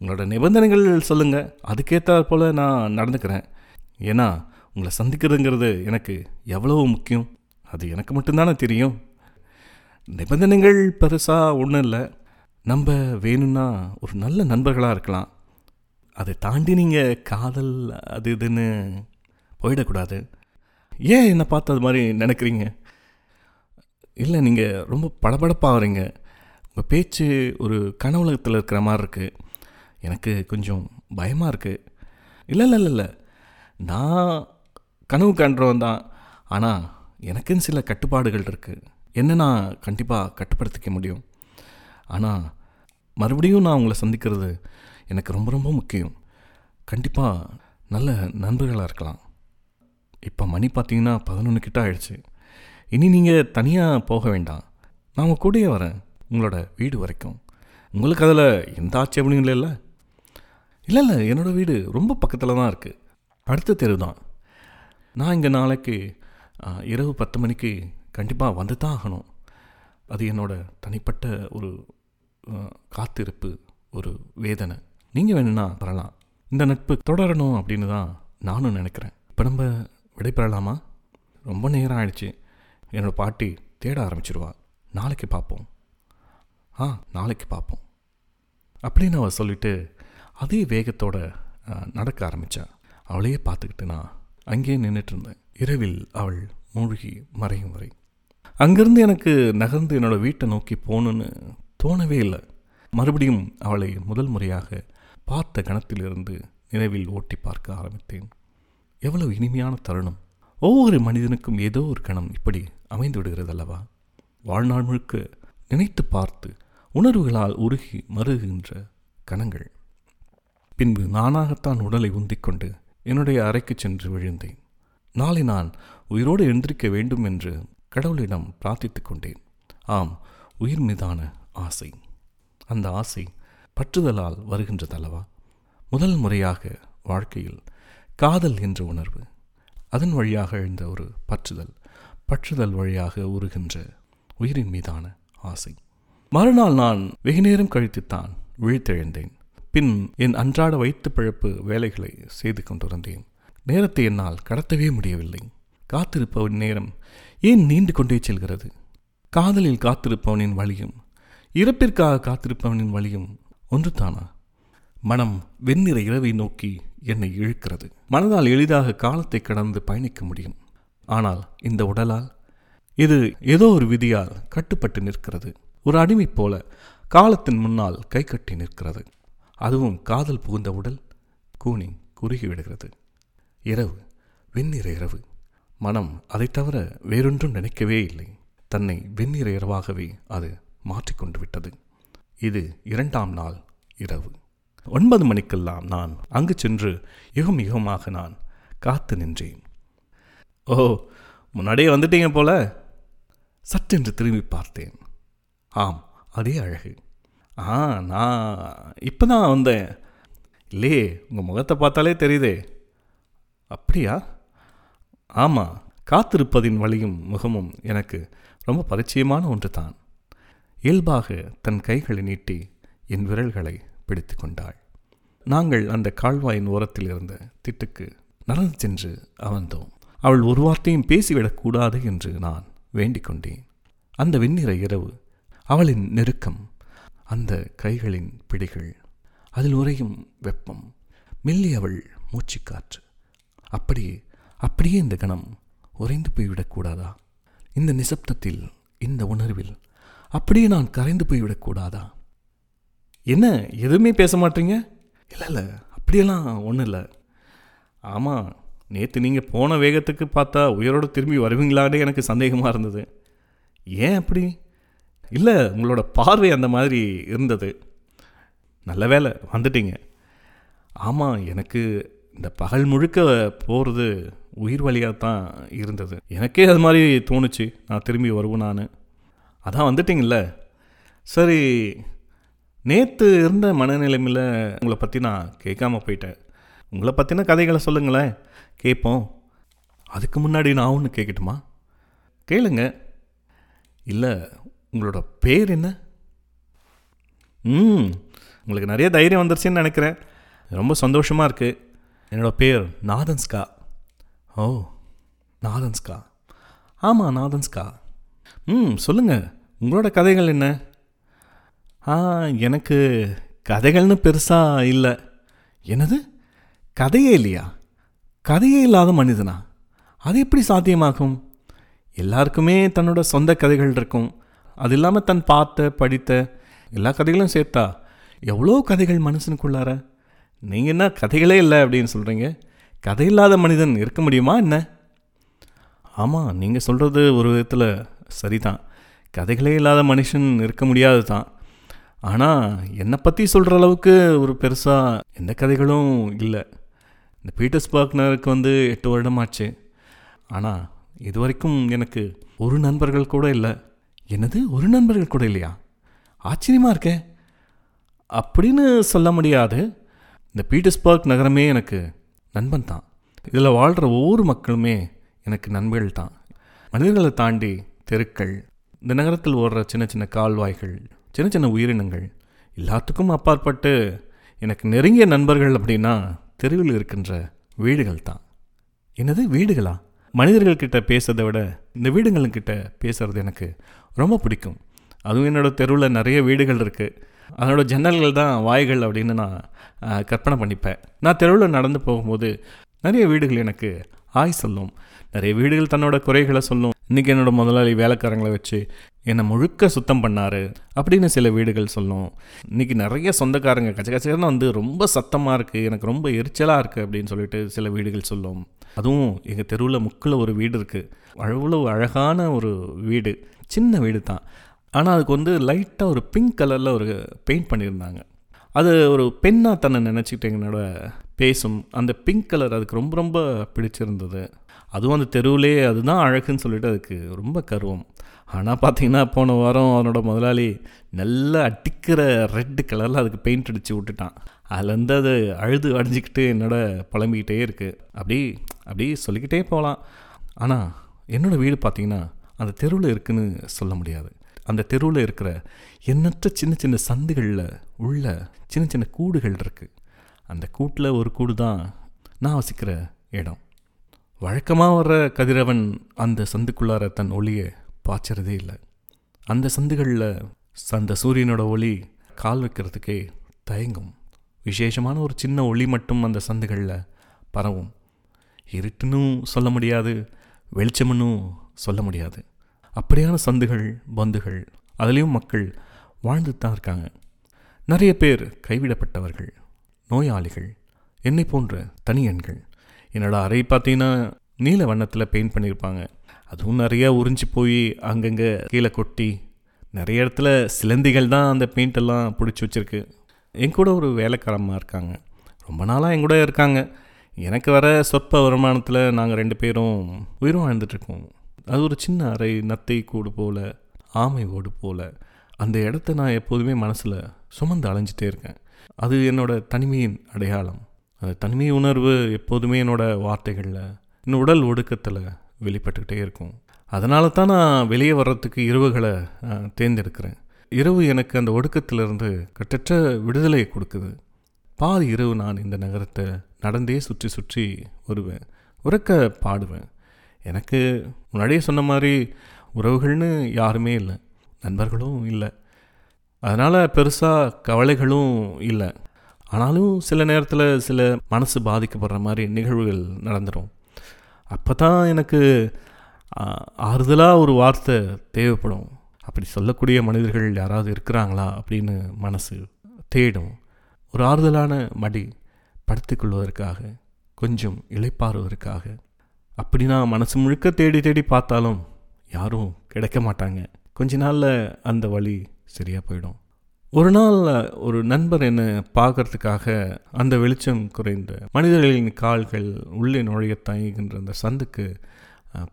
உங்களோட நிபந்தனைகள் சொல்லுங்கள் அதுக்கேற்ற போல் நான் நடந்துக்கிறேன். ஏன்னா உங்களை சந்திக்கிறதுங்கிறது எனக்கு எவ்வளவு முக்கியம். அது எனக்கு மட்டும்தானே தெரியும். நிபந்தனைகள் பெருசாக ஒன்றும் இல்லை. நம்ம வேணும்னா ஒரு நல்ல நண்பர்களாக இருக்கலாம். அதை தாண்டி நீங்கள் காதல் அது இதுன்னு போயிடக்கூடாது. ஏன் என்னை பார்த்து அது மாதிரி நினைக்கிறீங்க? இல்லை நீங்கள் ரொம்ப படபடப்பாகிறீங்க. இப்போ பேச்சு ஒரு கனவுலகத்தில் இருக்கிற மாதிரி இருக்குது எனக்கு கொஞ்சம் பயமாக இருக்குது இல்லை இல்லை இல்லை இல்லை. நான் கனவு காண்றவன் தான். ஆனால் எனக்குன்னு சில கட்டுப்பாடுகள் இருக்குது என்ன நான் கண்டிப்பாக கட்டுப்படுத்திக்க முடியும்? ஆனால் மறுபடியும் நான் உங்களை சந்திக்கிறது எனக்கு ரொம்ப ரொம்ப முக்கியம். கண்டிப்பாக நல்ல நண்பர்களாக இருக்கலாம். இப்போ மணி பார்த்தீங்கன்னா பதினொன்று கிட்ட ஆயிடுச்சு. இனி நீங்கள் தனியாக போக வேண்டாம். நான் உங்கள் கூடயே வரேன். உங்களோட வீடு வரைக்கும். உங்களுக்கு அதில் எந்த ஆட்சேபனையும் இல்லை இல்லை இல்லை என்னோடய வீடு ரொம்ப பக்கத்தில் தான் இருக்குது அடுத்த தெரு தான். நான் இங்கே நாளைக்கு இரவு பத்து மணிக்கு கண்டிப்பாக வந்து தான் ஆகணும். அது என்னோட தனிப்பட்ட ஒரு காத்திருப்பு ஒரு வேதனை. நீங்கள் வேணும்னா வரலாம். இந்த நட்பு தொடரணும் அப்படின்னு தான் நானும் நினைக்கிறேன். இப்போ நம்ம விடைபெறலாமா ரொம்ப நேரம் ஆயிடுச்சு. என்னோடய பாட்டி தேட ஆரம்பிச்சிருவா. நாளைக்கு பார்ப்போம் ஆ நாளைக்கு பார்ப்போம். அப்படின்னு அவள் சொல்லிட்டு அதே வேகத்தோட நடக்க ஆரம்பித்தா அவளையே பார்த்துக்கிட்டு நான் அங்கேயே நின்றுட்டு இருந்தேன். இரவில் அவள் மூழ்கி மறையும் வரை. அங்கேருந்து எனக்கு நகர்ந்து என்னோட வீட்டை நோக்கி போகணுன்னு தோணவே இல்லை. மறுபடியும் அவளை முதல் முறையாக பார்த்த கணத்திலிருந்து நினைவில் ஓட்டி பார்க்க ஆரம்பித்தேன். எவ்வளவு இனிமையான தருணம். ஒவ்வொரு மனிதனுக்கும் ஏதோ ஒரு கணம் இப்படி அமைந்து விடுகிறது அல்லவா வாழ்நாள் முழுக்க நினைத்து பார்த்து உணர்வுகளால் உருகி மருகுகின்ற கணங்கள். பின்பு நானாகத்தான் உடலை உந்திக்கொண்டு என்னுடைய அறைக்கு சென்று விழுந்தேன். நாளை நான் உயிரோடு எழுந்திருக்க வேண்டும் என்று கடவுளிடம் பிரார்த்தித்து கொண்டேன். ஆம் உயிர் மீதான ஆசை. அந்த ஆசை பற்றுதலால் வருகின்றதல்லவா? முதல் முறையாக வாழ்க்கையில் காதல் என்ற உணர்வு அதன் வழியாக எழுந்த ஒரு பற்றுதல் பற்றுதல் வழியாக உருகின்ற உயிரின் மீதான ஆசை. மறுநாள் நான் வெகு நேரம் கழித்துத்தான் விழித்தெழுந்தேன். பின் என் அன்றாட வயிற்று பிழப்பு வேலைகளை செய்து கொண்டிருந்தேன். நேரத்தை என்னால் கடத்தவே முடியவில்லை. காத்திருப்பவன் நேரம் ஏன் நீண்டு கொண்டே செல்கிறது? காதலில் காத்திருப்பவனின் வழியும் இறப்பிற்காக காத்திருப்பவனின் வழியும் ஒன்றுதானா? மனம் வெண்ணிற இரவை நோக்கி என்னை இழுக்கிறது. மனதால் எளிதாக காலத்தை கடந்து பயணிக்க முடியும். ஆனால் இந்த உடலால் இது ஏதோ ஒரு விதியால் கட்டுப்பட்டு நிற்கிறது. ஒரு அடிமை போல காலத்தின் முன்னால் கை கட்டி நிற்கிறது. அதுவும் காதல் புகுந்த உடல் கூனி குறுகி விடுகிறது. இரவு வெண்ணிற இரவு. மனம் அதைத் தவிர வேறொன்றும் நினைக்கவே இல்லை. தன்னை வெண்ணிற இரவாகவே அது மாற்றிக்கொண்டு விட்டது. இது இரண்டாம் நாள் இரவு. ஒன்பது மணிக்கெல்லாம் நான் அங்கு சென்று யுகம் யுகமாக நான் காத்து நின்றேன். ஓ முன்னாடியே வந்துட்டீங்க போல. சற்றென்று திரும்பி பார்த்தேன். ஆம் அதே அழகு. ஆ நான் இப்போ தான் வந்தேன். இல்லையே உங்கள் முகத்தை பார்த்தாலே தெரியுதே. அப்படியா? ஆமாம் காத்திருப்பதின் வழியும் முகமும் எனக்கு ரொம்ப பரிச்சயமான ஒன்று தான் இயல்பாக தன் கைகளை நீட்டி என் விரல்களை பிடித்து கொண்டாள். நாங்கள் அந்த கால்வாயின் ஓரத்தில் இருந்த திட்டுக்கு நடந்து சென்று அமர்ந்தோம். அவள் ஒரு வார்த்தையும் பேசிவிடக்கூடாது என்று நான் வேண்டிக் கொண்டேன். அந்த வெண்ணிற இரவு அவளின் நெருக்கம் அந்த கைகளின் பிடிகள் அதில் உறையும் வெப்பம் மெல்லி அவள் மூச்சுக்காற்று அப்படியே அப்படியே இந்த கணம் உறைந்து போய்விடக்கூடாதா இந்த நிசப்தத்தில் இந்த உணர்வில் அப்படியே நான் கரைந்து போய்விடக்கூடாதா என்ன எதுவுமே பேச மாட்டீங்க? இல்லை இல்லை அப்படியெல்லாம் ஒன்றும் இல்லை. ஆமாம் நேற்று நீங்கள் போன வேகத்துக்கு பார்த்தா உயிரோடு திரும்பி வருவீங்களான்னு எனக்கு சந்தேகமாக இருந்தது. ஏன் அப்படி? இல்லை உங்களோட பார்வை அந்த மாதிரி இருந்தது. நல்ல வேலை வந்துட்டீங்க. ஆமாம் எனக்கு இந்த பகல் முழுக்க போகிறது உயிர் வழியாக தான் இருந்தது. எனக்கே அது மாதிரி தோணுச்சு. நான் திரும்பி வருவேன் நான். அதான் வந்துட்டிங்கள சரி நேற்று இருந்த மனநிலைமையில் உங்களை பற்றி நான் கேட்காம போயிட்டேன். உங்களை பற்றின கதைகளை சொல்லுங்களேன். கேட்போம். அதுக்கு முன்னாடி நான் ஒன்று கேட்கட்டுமா? கேளுங்க. இல்லை உங்களோட பேர் என்ன? ம் உங்களுக்கு நிறைய தைரியம் வந்துருச்சுன்னு நினைக்கிறேன். ரொம்ப சந்தோஷமாக இருக்குது என்னோடய பேர் நாதன்ஸ்கா. ஓ நாதன்ஸ்கா. ஆமாம் நாதன்ஸ்கா. ம் சொல்லுங்கள் உங்களோட கதைகள் என்ன? ஆ எனக்கு கதைகள்னு பெருசாக இல்லை. என்னது? கதையே இல்லையா? கதையே இல்லாத மனிதனா? அது எப்படி சாத்தியமாகும்? எல்லாருக்குமே தன்னோட சொந்த கதைகள் இருக்கும். அது இல்லாமல் தன் பார்த்த படித்த எல்லா கதைகளும் சேர்த்தா எவ்வளோ கதைகள் மனுஷனுக்குள்ளார? நீங்கள் என்ன கதைகளே இல்லை அப்படின்னு சொல்கிறீங்க கதை இல்லாத மனிதன் இருக்க முடியுமா என்ன? ஆமாம் நீங்கள் சொல்கிறது ஒரு விதத்தில் சரிதான். கதைகளே இல்லாத மனுஷன் இருக்க முடியாது தான் ஆனால் என்னை பற்றி சொல்கிற அளவுக்கு ஒரு பெருசாக எந்த கதைகளும் இல்லை. இந்த பீட்டர்ஸ்பர்க்னருக்கு வந்து எட்டு வருடமாச்சு. ஆனால் இது வரைக்கும் எனக்கு ஒரு நண்பர்கள் கூட இல்லை. என்னது ஒரு நண்பர்கள் கூட இல்லையா? ஆச்சரியமாக இருக்கே. அப்படின்னு சொல்ல முடியாது. இந்த பீட்டர்ஸ்பர்க் நகரமே எனக்கு நண்பன் தான். இதில் வாழ்கிற ஒவ்வொரு மக்களுமே எனக்கு நண்பர்கள் தான். மனிதர்களை தாண்டி தெருக்கள் இந்த நகரத்தில் ஓடுற சின்ன சின்ன கால்வாய்கள் சின்ன சின்ன உயிரினங்கள் எல்லாத்துக்கும் அப்பாற்பட்டு எனக்கு நெருங்கிய நண்பர்கள் அப்படின்னா தெருவில் இருக்கின்ற வீடுகள் தான். என்னது வீடுகளா? மனிதர்கள்கிட்ட பேசுறதை விட இந்த வீடுங்கள்கிட்ட பேசுகிறது எனக்கு ரொம்ப பிடிக்கும். அதுவும் என்னோடய தெருவில் நிறைய வீடுகள் இருக்குது அதனோட ஜன்னல்கள் தான் வாய்கள் அப்படின்னு நான் கற்பனை பண்ணிப்பேன். நான் தெருவில் நடந்து போகும்போது நிறைய வீடுகள் எனக்கு ஆய் சொல்லும். நிறைய வீடுகள் தன்னோட குறைகளை சொல்லும். இன்றைக்கி என்னோட முதலாளி வேலைக்காரங்களை வச்சு என்னை முழுக்க சுத்தம் பண்ணார் அப்படின்னு சில வீடுகள் சொல்லும். இன்றைக்கி நிறைய சொந்தக்காரங்க கச்ச கச்சன்னு வந்து ரொம்ப சத்தமாக இருக்குது எனக்கு ரொம்ப எரிச்சலாக இருக்குது அப்படின்னு சொல்லிட்டு சில வீடுகள் சொல்லும். அதுவும் எங்கள் தெருவில் முக்கில் ஒரு வீடு இருக்குது அவ்வளோ அழகான ஒரு வீடு. சின்ன வீடு தான். ஆனால் அதுக்கு வந்து லைட்டாக ஒரு பிங்க் கலரில் ஒரு பெயிண்ட் பண்ணியிருந்தாங்க. அது ஒரு பெண்ணாக தன்னை நினச்சிக்கிட்டு என்னோட பேசும் அந்த பிங்க் கலர் அதுக்கு ரொம்ப ரொம்ப பிடிச்சிருந்தது. அதுவும் அந்த தெருவிலே அதுதான் அழகுன்னு சொல்லிட்டு அதுக்கு ரொம்ப கருவம். ஆனால் பார்த்தீங்கன்னா போன வாரம் அவனோட முதலாளி நல்லா அடிக்கிற ரெட் கலரில் அதுக்கு பெயிண்ட் அடித்து விட்டுட்டான். அதுலேருந்து அது அழுது அடைஞ்சிக்கிட்டு என்னோட புலம்பிக்கிட்டே இருக்குது அப்படி அப்படி சொல்லிக்கிட்டே போகலாம் ஆனால் என்னோடய வீடு பார்த்திங்கன்னா அந்த தெருவில் இருக்குன்னு சொல்ல முடியாது. அந்த தெருவில் இருக்கிற எண்ணற்ற சின்ன சின்ன சந்துகளில் உள்ள சின்ன சின்ன கூடுகள் இருக்குது அந்த கூட்டில் ஒரு கூடு தான் நான் வசிக்கிற இடம். வழக்கமாக வர்ற கதிரவன் அந்த சந்துக்குள்ளார தன் ஒளியை பாய்ச்சறதே இல்லை. அந்த சந்துகளில் அந்த சூரியனோட ஒளி கால் வைக்கிறதுக்கே தயங்கும். விசேஷமான ஒரு சின்ன ஒளி மட்டும் அந்த சந்துகளில் பரவும். இருட்டுன்னு சொல்ல முடியாது வெளிச்சம்னும் சொல்ல முடியாது. அப்படியான சந்துகள் பந்துகள் அதுலேயும் மக்கள் வாழ்ந்து தான் இருக்காங்க. நிறைய பேர் கைவிடப்பட்டவர்கள் நோயாளிகள் என்னை போன்ற தனியன்கள் என்னோட அறை பார்த்தீங்கன்னா நீல வண்ணத்தில் பெயிண்ட் பண்ணியிருப்பாங்க அதுவும் நிறையா உறிஞ்சி போய் அங்கங்கே கீழே கொட்டி நிறைய இடத்துல சிலந்திகள் தான் அந்த பெயிண்டெல்லாம் பிடிச்சி வச்சுருக்கு. என் கூட ஒரு வேலைக்காரமாக இருக்காங்க. ரொம்ப நாளாக என் கூட இருக்காங்க. எனக்கு வர சொற்ப வருமானத்தில் நாங்கள் ரெண்டு பேரும் உயிரும் வாழ்ந்துட்டுருக்கோம் அது ஒரு சின்ன அறை நத்தை கூடு போல் ஆமை ஓடு போல். அந்த இடத்த நான் எப்போதுமே மனசில் சுமந்து அலைஞ்சிட்டே இருக்கேன். அது என்னோடய தனிமையின் அடையாளம். அந்த தனிமை உணர்வு எப்போதுமே என்னோடய வார்த்தைகளில் என் உடல் ஒடுக்கத்தில் வெளிப்பட்டுக்கிட்டே இருக்கும். அதனால தான் நான் வெளியே வர்றதுக்கு இரவுகளை தேர்ந்தெடுக்கிறேன். இரவு எனக்கு அந்த ஒடுக்கத்திலிருந்து கட்டற்ற விடுதலையை கொடுக்குது. பாதி இரவு நான் இந்த நகரத்தை நடந்தே சுற்றி சுற்றி வருவேன். உறக்க பாடுவேன். எனக்கு முன்னாடியே சொன்ன மாதிரி உறவுகள்னு யாருமே இல்லை. நண்பர்களும் இல்லை. அதனால் பெருசாக கவலைகளும் இல்லை. ஆனாலும் சில நேரத்தில் சில மனசு பாதிக்கப்படுற மாதிரி நிகழ்வுகள் நடந்துடும் அப்போ தான் எனக்கு ஆறுதலாக ஒரு வார்த்தை தேவைப்படும். அப்படி சொல்லக்கூடிய மனிதர்கள் யாராவது இருக்கிறாங்களா அப்படின்னு மனசு தேடும். ஒரு ஆறுதலான மடி படுத்துக்கொள்வதற்காக கொஞ்சம் இழைப்பாறுவதற்காக அப்படி நான் மனசு முழுக்க தேடி தேடி பார்த்தாலும் யாரும் கிடைக்க மாட்டாங்க. கொஞ்ச நாளில் அந்த வழி சரியாக போயிடும். ஒரு நாள் ஒரு நண்பர் என்னை பார்க்கறதுக்காக அந்த வெளிச்சம் குறைந்த மனிதர்களின் கால்கள் உள்ளே நுழைய தயங்குகின்ற அந்த சந்துக்கு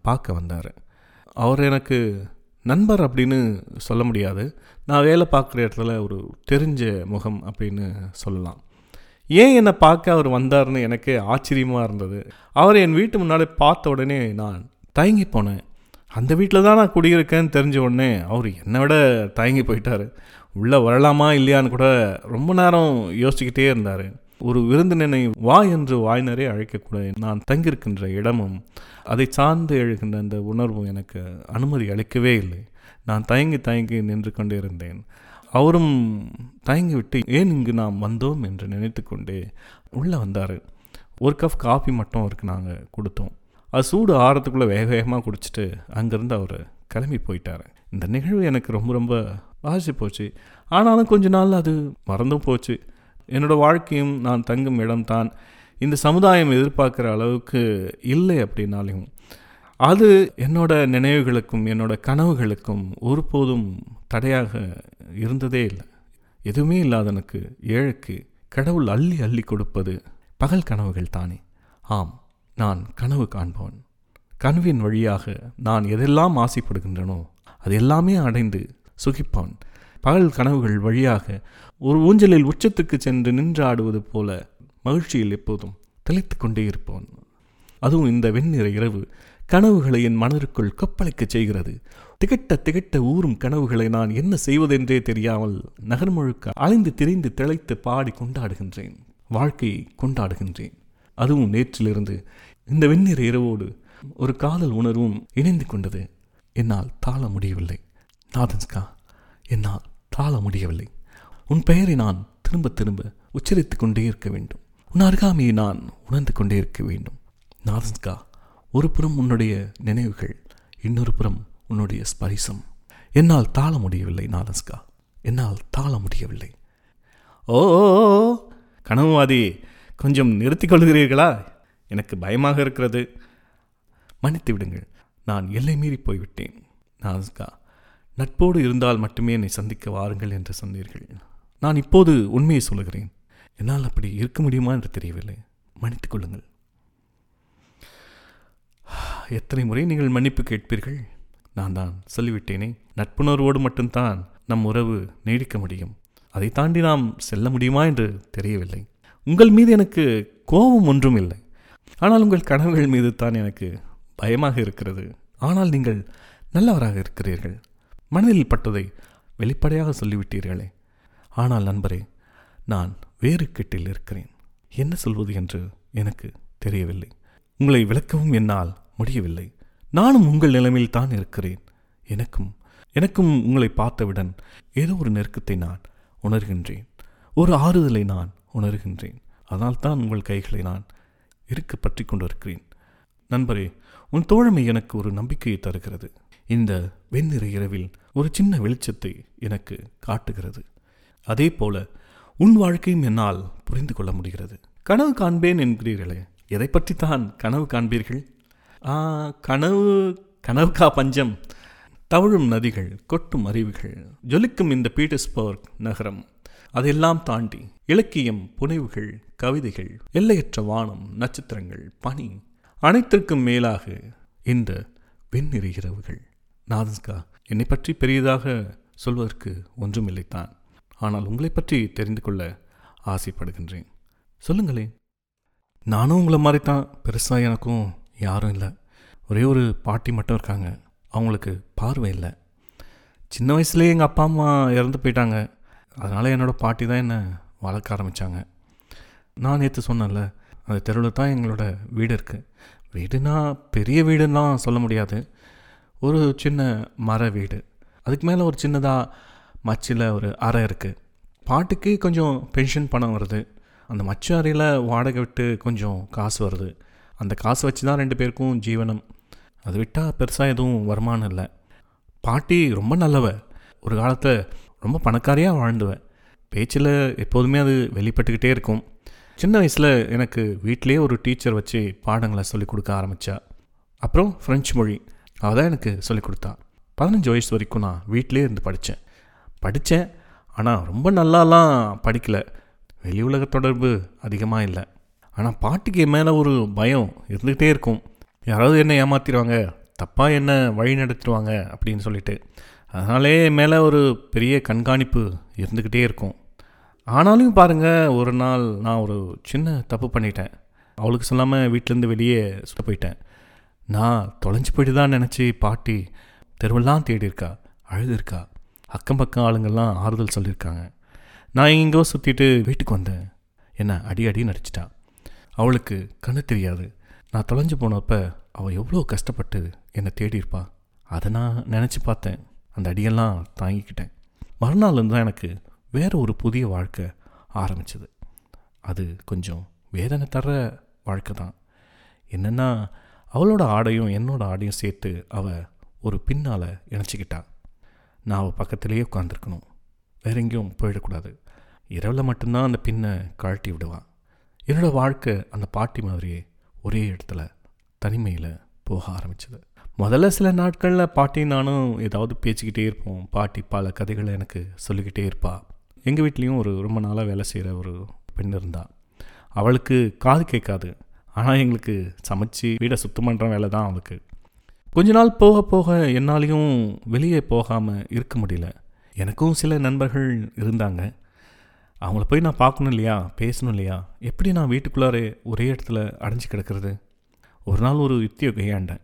பார்க்க வந்தார். அவர் எனக்கு நண்பர் அப்படின்னு சொல்ல முடியாது. நான் வேலை பார்க்குற இடத்துல ஒரு தெரிஞ்ச முகம் அப்படின்னு சொல்லலாம். ஏன் என்னை பார்க்க அவர் வந்தார்னு எனக்கு ஆச்சரியமாக இருந்தது. அவர் என் வீட்டு முன்னாலே பார்த்த உடனே நான் தயங்கி போனேன். அந்த வீட்டில் தான் நான் குடியிருக்கேன்னு தெரிஞ்ச உடனே அவர் என்னை விட தயங்கி போயிட்டார். உள்ளே வரலாமா இல்லையான்னு கூட ரொம்ப நேரம் யோசிச்சுக்கிட்டே இருந்தார். ஒரு விருந்தினனை வா என்று வாய்னரே அழைக்கக்கூட நான் தங்கியிருக்கின்ற இடமும் அதை சார்ந்து எழுகின்ற அந்த உணர்வும் எனக்கு அனுமதி அளிக்கவே இல்லை. நான் தயங்கி தயங்கி நின்று கொண்டிருந்தேன் அவரும் தயங்கிவிட்டு ஏன் இங்கு நாம் வந்தோம்? என்று நினைத்து கொண்டே உள்ளே வந்தார். ஒரு கப் காஃபி மட்டும் அவருக்கு நாங்கள் கொடுத்தோம். அது சூடு ஆறத்துக்குள்ளே வேக வேகமாக குடிச்சிட்டு அங்கேருந்து அவர் கிளம்பி போயிட்டார். இந்த நிகழ்வு எனக்கு ரொம்ப ரொம்ப பாதிச்சு போச்சு. ஆனாலும் கொஞ்ச நாள் அது மறந்தும் போச்சு. என்னோடய வாழ்க்கையும் நான் தங்கும் இடம்தான் இந்த சமுதாயம் எதிர்பார்க்குற அளவுக்கு இல்லை அப்படின்னாலையும் அது என்னோட நினைவுகளுக்கும் என்னோட கனவுகளுக்கும் ஒருபோதும் தடையாக இருந்ததே இல்லை. எதுவுமே இல்லாதனுக்கு ஏழைக்கு கடவுள் அள்ளி அள்ளி கொடுப்பது பகல் கனவுகள் தானே. ஆம் நான் கனவு காண்பவன். கனவின் வழியாக நான் எதெல்லாம் ஆசைப்படுகின்றனோ அது எல்லாமே அடைந்து சுகிப்பான். பகல் கனவுகள் வழியாக ஒரு ஊஞ்சலில் உச்சத்துக்கு சென்று நின்றாடுவது போல மகிழ்ச்சியில் எப்போதும் தெளித்து கொண்டே இருப்பவன். அதுவும் இந்த வெண்ணிற இரவு கனவுகளை என் மனதிற்குள் கொப்பளிக்கச் செய்கிறது. திகட்ட திகட்ட ஊறும் கனவுகளை நான் என்ன செய்வதென்றே தெரியாமல் நகர் முழுக்க அலைந்து திரிந்து திளைத்து பாடி கொண்டாடுகின்றேன். வாழ்க்கையை கொண்டாடுகின்றேன். அதுவும் நேற்றிலிருந்து இந்த வெண்ணிற இரவோடு ஒரு காதல் உணர்வும் இணைந்து கொண்டது. என்னால் தாழ முடியவில்லை. நாதன்ஸ்கா என்னால் தாழ முடியவில்லை. உன் பெயரை நான் திரும்ப திரும்ப உச்சரித்து கொண்டே இருக்க வேண்டும். உன் அருகாமையை நான் உணர்ந்து கொண்டே இருக்க வேண்டும். நாதன்ஸ்கா ஒரு புறம் உன்னுடைய நினைவுகள் இன்னொரு புறம் உன்னுடைய ஸ்பரிசம். என்னால் தாழ முடியவில்லை நாலஸ்கா என்னால் தாழ முடியவில்லை. ஓ கனவுவாதி கொஞ்சம் நிறுத்திக் கொள்கிறீர்களா? எனக்கு பயமாக இருக்கிறது. மன்னித்து விடுங்கள் நான் எல்லை மீறி போய்விட்டேன் நாஸ்கா நட்போடு இருந்தால் மட்டுமே என்னை சந்திக்க வாருங்கள் என்று சொன்னீர்கள். நான் இப்போது உண்மையை சொல்லுகிறேன். என்னால் அப்படி இருக்க முடியுமா என்று தெரியவில்லை. மன்னித்துக் கொள்ளுங்கள். எத்தனை முறை நீங்கள் மன்னிப்பு கேட்பீர்கள்? நான் தான் சொல்லிவிட்டேனே. நட்புணர்வோடு மட்டும்தான் நம் உறவு நீடிக்க முடியும். அதை தாண்டி நாம் செல்ல முடியுமா என்று தெரியவில்லை. உங்கள் மீது எனக்கு கோபம் ஒன்றும் இல்லை. ஆனால் உங்கள் கனவுகள் மீது தான் எனக்கு பயமாக இருக்கிறது. ஆனால் நீங்கள் நல்லவராக இருக்கிறீர்கள். மனதில் பட்டதை வெளிப்படையாக சொல்லிவிட்டீர்களே. ஆனால் நண்பரே நான் வேறு கெட்டில் இருக்கிறேன். என்ன சொல்வது என்று எனக்கு தெரியவில்லை. உங்களை விளக்கவும் என்னால் முடியவில்லை. நானும் உங்கள் நிலைமையில் தான் இருக்கிறேன். எனக்கும் எனக்கும் உங்களை பார்த்தவுடன் ஏதோ ஒரு நெருக்கத்தை நான் உணர்கின்றேன். ஒரு ஆறுதலை நான் உணர்கின்றேன். அதனால்தான் உங்கள் கைகளை நான் இருக்க பற்றி கொண்டிருக்கிறேன். நண்பரே உன் தோழமை எனக்கு ஒரு நம்பிக்கையை தருகிறது. இந்த வெண்ணிற இரவில் ஒரு சின்ன வெளிச்சத்தை எனக்கு காட்டுகிறது. அதே போல உன் வாழ்க்கையும் என்னால் புரிந்து கொள்ள முடிகிறது. கனவு காண்பேன் என்கிறீர்களே எதை பற்றித்தான் கனவு காண்பீர்கள்? கனவு கனவுக்கா பஞ்சம். தவழும் நதிகள் கொட்டும் அருவிகள் ஜொலிக்கும் இந்த பீட்டர்ஸ்பர்க் நகரம். அதெல்லாம் தாண்டி இலக்கியம் புனைவுகள் கவிதைகள் எல்லையற்ற வானம் நட்சத்திரங்கள் பனி அனைத்திற்கும் மேலாக இந்த வெண்ணிற இரவுகள். நாதன்ஸ்கா என்னை பற்றி பெரியதாக சொல்வதற்கு ஒன்றுமில்லைத்தான் ஆனால் உங்களை பற்றி தெரிந்து கொள்ள ஆசைப்படுகின்றேன். சொல்லுங்களேன். நானும் உங்களை மாதிரி தான் பெருசாக எனக்கும் யாரும் இல்லை. ஒரே ஒரு பாட்டி மட்டும் இருக்காங்க. அவங்களுக்கு பார்வை இல்லை. சின்ன வயசுலேயே எங்கள் அப்பா அம்மா இறந்து போயிட்டாங்க. அதனால் என்னோடய பாட்டி தான் என்னை வளர்க்க ஆரம்பித்தாங்க நான் நேற்று சொன்னேன்ல அந்த தெருவில் தான் எங்களோட வீடு இருக்குது வீடுனா பெரிய வீடுலாம் சொல்ல முடியாது. ஒரு சின்ன மர வீடு. அதுக்கு மேலே ஒரு சின்னதாக மச்சில் ஒரு அறை இருக்குது பாட்டுக்கு கொஞ்சம் பென்ஷன் பணம் வருது. அந்த மச்சு அறையில் வாடகை விட்டு கொஞ்சம் காசு வருது. அந்த காசு வச்சு தான் ரெண்டு பேருக்கும் ஜீவனம். அது விட்டால் பெருசாக எதுவும் வருமானம் இல்லை. பாட்டி ரொம்ப நல்லவ. ஒரு காலத்தில் ரொம்ப பணக்காரியாக வாழ்ந்துவ. பேச்சில் எப்போதுமே அது வெளிப்பட்டுக்கிட்டே இருக்கும். சின்ன வயசில் எனக்கு வீட்டிலேயே ஒரு டீச்சர் வச்சு பாடங்களை சொல்லிக் கொடுக்க ஆரம்பித்தா அப்புறம் ஃப்ரெஞ்சு மொழி. அவள் தான் எனக்கு சொல்லிக் கொடுத்தா. பதினஞ்சு வயசு வரைக்கும் நான் வீட்டிலே இருந்து படித்தேன் படித்தேன் ஆனால் ரொம்ப நல்லாலாம் படிக்கல. வெளி உலக தொடர்பு அதிகமாக இல்லை. ஆனால் பாட்டிக்கு என் மேலே ஒரு பயம் இருந்துகிட்டே இருக்கும். யாராவது என்ன ஏமாத்திடுவாங்க தப்பாக என்ன வழி நடத்திடுவாங்க அப்படின்னு சொல்லிட்டு. அதனாலே என் மேலே ஒரு பெரிய கண்காணிப்பு இருந்துக்கிட்டே இருக்கும். ஆனாலும் பாருங்கள் ஒரு நாள் நான் ஒரு சின்ன தப்பு பண்ணிட்டேன். அவளுக்கு சொல்லாமல் வீட்டிலேருந்து வெளியே சுத்த போயிட்டேன். நான் தொலைஞ்சு போயிட்டு தான் நினச்சி பாட்டி தெருவெல்லாம் தேடியிருக்கா அழுதுருக்கா. அக்கம் பக்கம் ஆளுங்கள்லாம் ஆறுதல் சொல்லியிருக்காங்க. நான் எங்கோ சுற்றிட்டு வீட்டுக்கு வந்தேன். என்ன அடி அடி நடிச்சிட்டான் அவளுக்கு கண்ணு தெரியாது. நான் தொலைஞ்சு போனப்ப அவள் எவ்வளோ கஷ்டப்பட்டு என்னை தேடியிருப்பா. அதை நான் நினச்சி பார்த்தேன். அந்த அடியெல்லாம் தாங்கிக்கிட்டேன். மறுநாள்லேருந்து தான் எனக்கு வேறு ஒரு புதிய வாழ்க்கை ஆரம்பிச்சது. அது கொஞ்சம் வேதனை தர வாழ்க்கை தான். என்னென்னா அவளோட ஆடையும் என்னோட ஆடையும் சேர்த்து அவள் ஒரு பின்னால் இணைச்சிக்கிட்டா. நான் அவள் பக்கத்திலேயே உட்காந்துருக்கணும் வேற எங்கேயும் போயிடக்கூடாது. இரவில் மட்டும்தான் அந்த பின்னை கழட்டி விடுவான் என்னோட வாழ்க்கை அந்த பாட்டி மாதிரியே ஒரே இடத்துல தனிமையில் போக ஆரம்பிச்சது. முதல்ல சில நாட்களில் பாட்டி நானும் ஏதாவது பேசிக்கிட்டே இருப்போம். பாட்டி பல கதைகளை எனக்கு சொல்லிக்கிட்டே இருப்பா. எங்கள் வீட்லேயும் ஒரு ரொம்ப நாளாக வேலை செய்கிற ஒரு பெண் இருந்தாள் அவளுக்கு காது கேட்காது. ஆனால் எங்களுக்கு சமைச்சு வீடை சுத்தம் பண்ணுற வேலை தான் அவளுக்கு. கொஞ்ச நாள் போக போக என்னாலையும் வெளியே போகாமல் இருக்க முடியல. எனக்கும் சில நண்பர்கள் இருந்தாங்க. அவங்கள போய் நான் பார்க்கணும் இல்லையா? பேசணும் இல்லையா? எப்படி நான் வீட்டுக்குள்ளாரே ஒரே இடத்துல அடைஞ்சு கிடக்கிறது? ஒரு நாள் ஒரு யுத்தியை கையாண்டேன்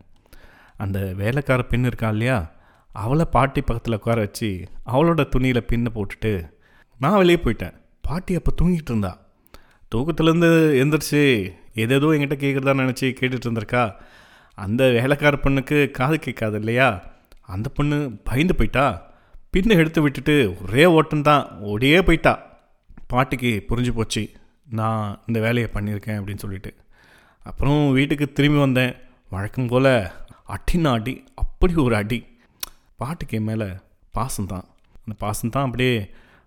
அந்த வேலைக்கார பெண் இருக்கா இல்லையா? அவளை பாட்டி பக்கத்தில் உட்கார வச்சு அவளோட துணியில் பின்னை போட்டுட்டு நான் வெளியே போயிட்டேன். பாட்டி அப்போ தூங்கிட்டு இருந்தா. தூக்கத்துலேருந்து எந்திரிச்சு ஏதேதோ என்கிட்ட கேட்குறதா நினச்சி கேட்டுட்டு இருந்திருக்கா. அந்த வேலைக்கார பொண்ணுக்கு காது கேட்காது இல்லையா? அந்த பொண்ணு பயந்து போயிட்டா. பின்னை எடுத்து விட்டுட்டு ஒரே ஓட்டம் தான் ஓடியே போயிட்டா. பாட்டிக்கு புரிஞ்சு போச்சு நான் இந்த வேலையை பண்ணியிருக்கேன் அப்படின்னு சொல்லிட்டு. அப்புறம் வீட்டுக்கு திரும்பி வந்தேன். வழக்கம் போல் அட்டின்னு அடி அப்படி ஒரு அடி. பாட்டுக்கு என் மேலே பாசம்தான் அந்த பாசம்தான் அப்படியே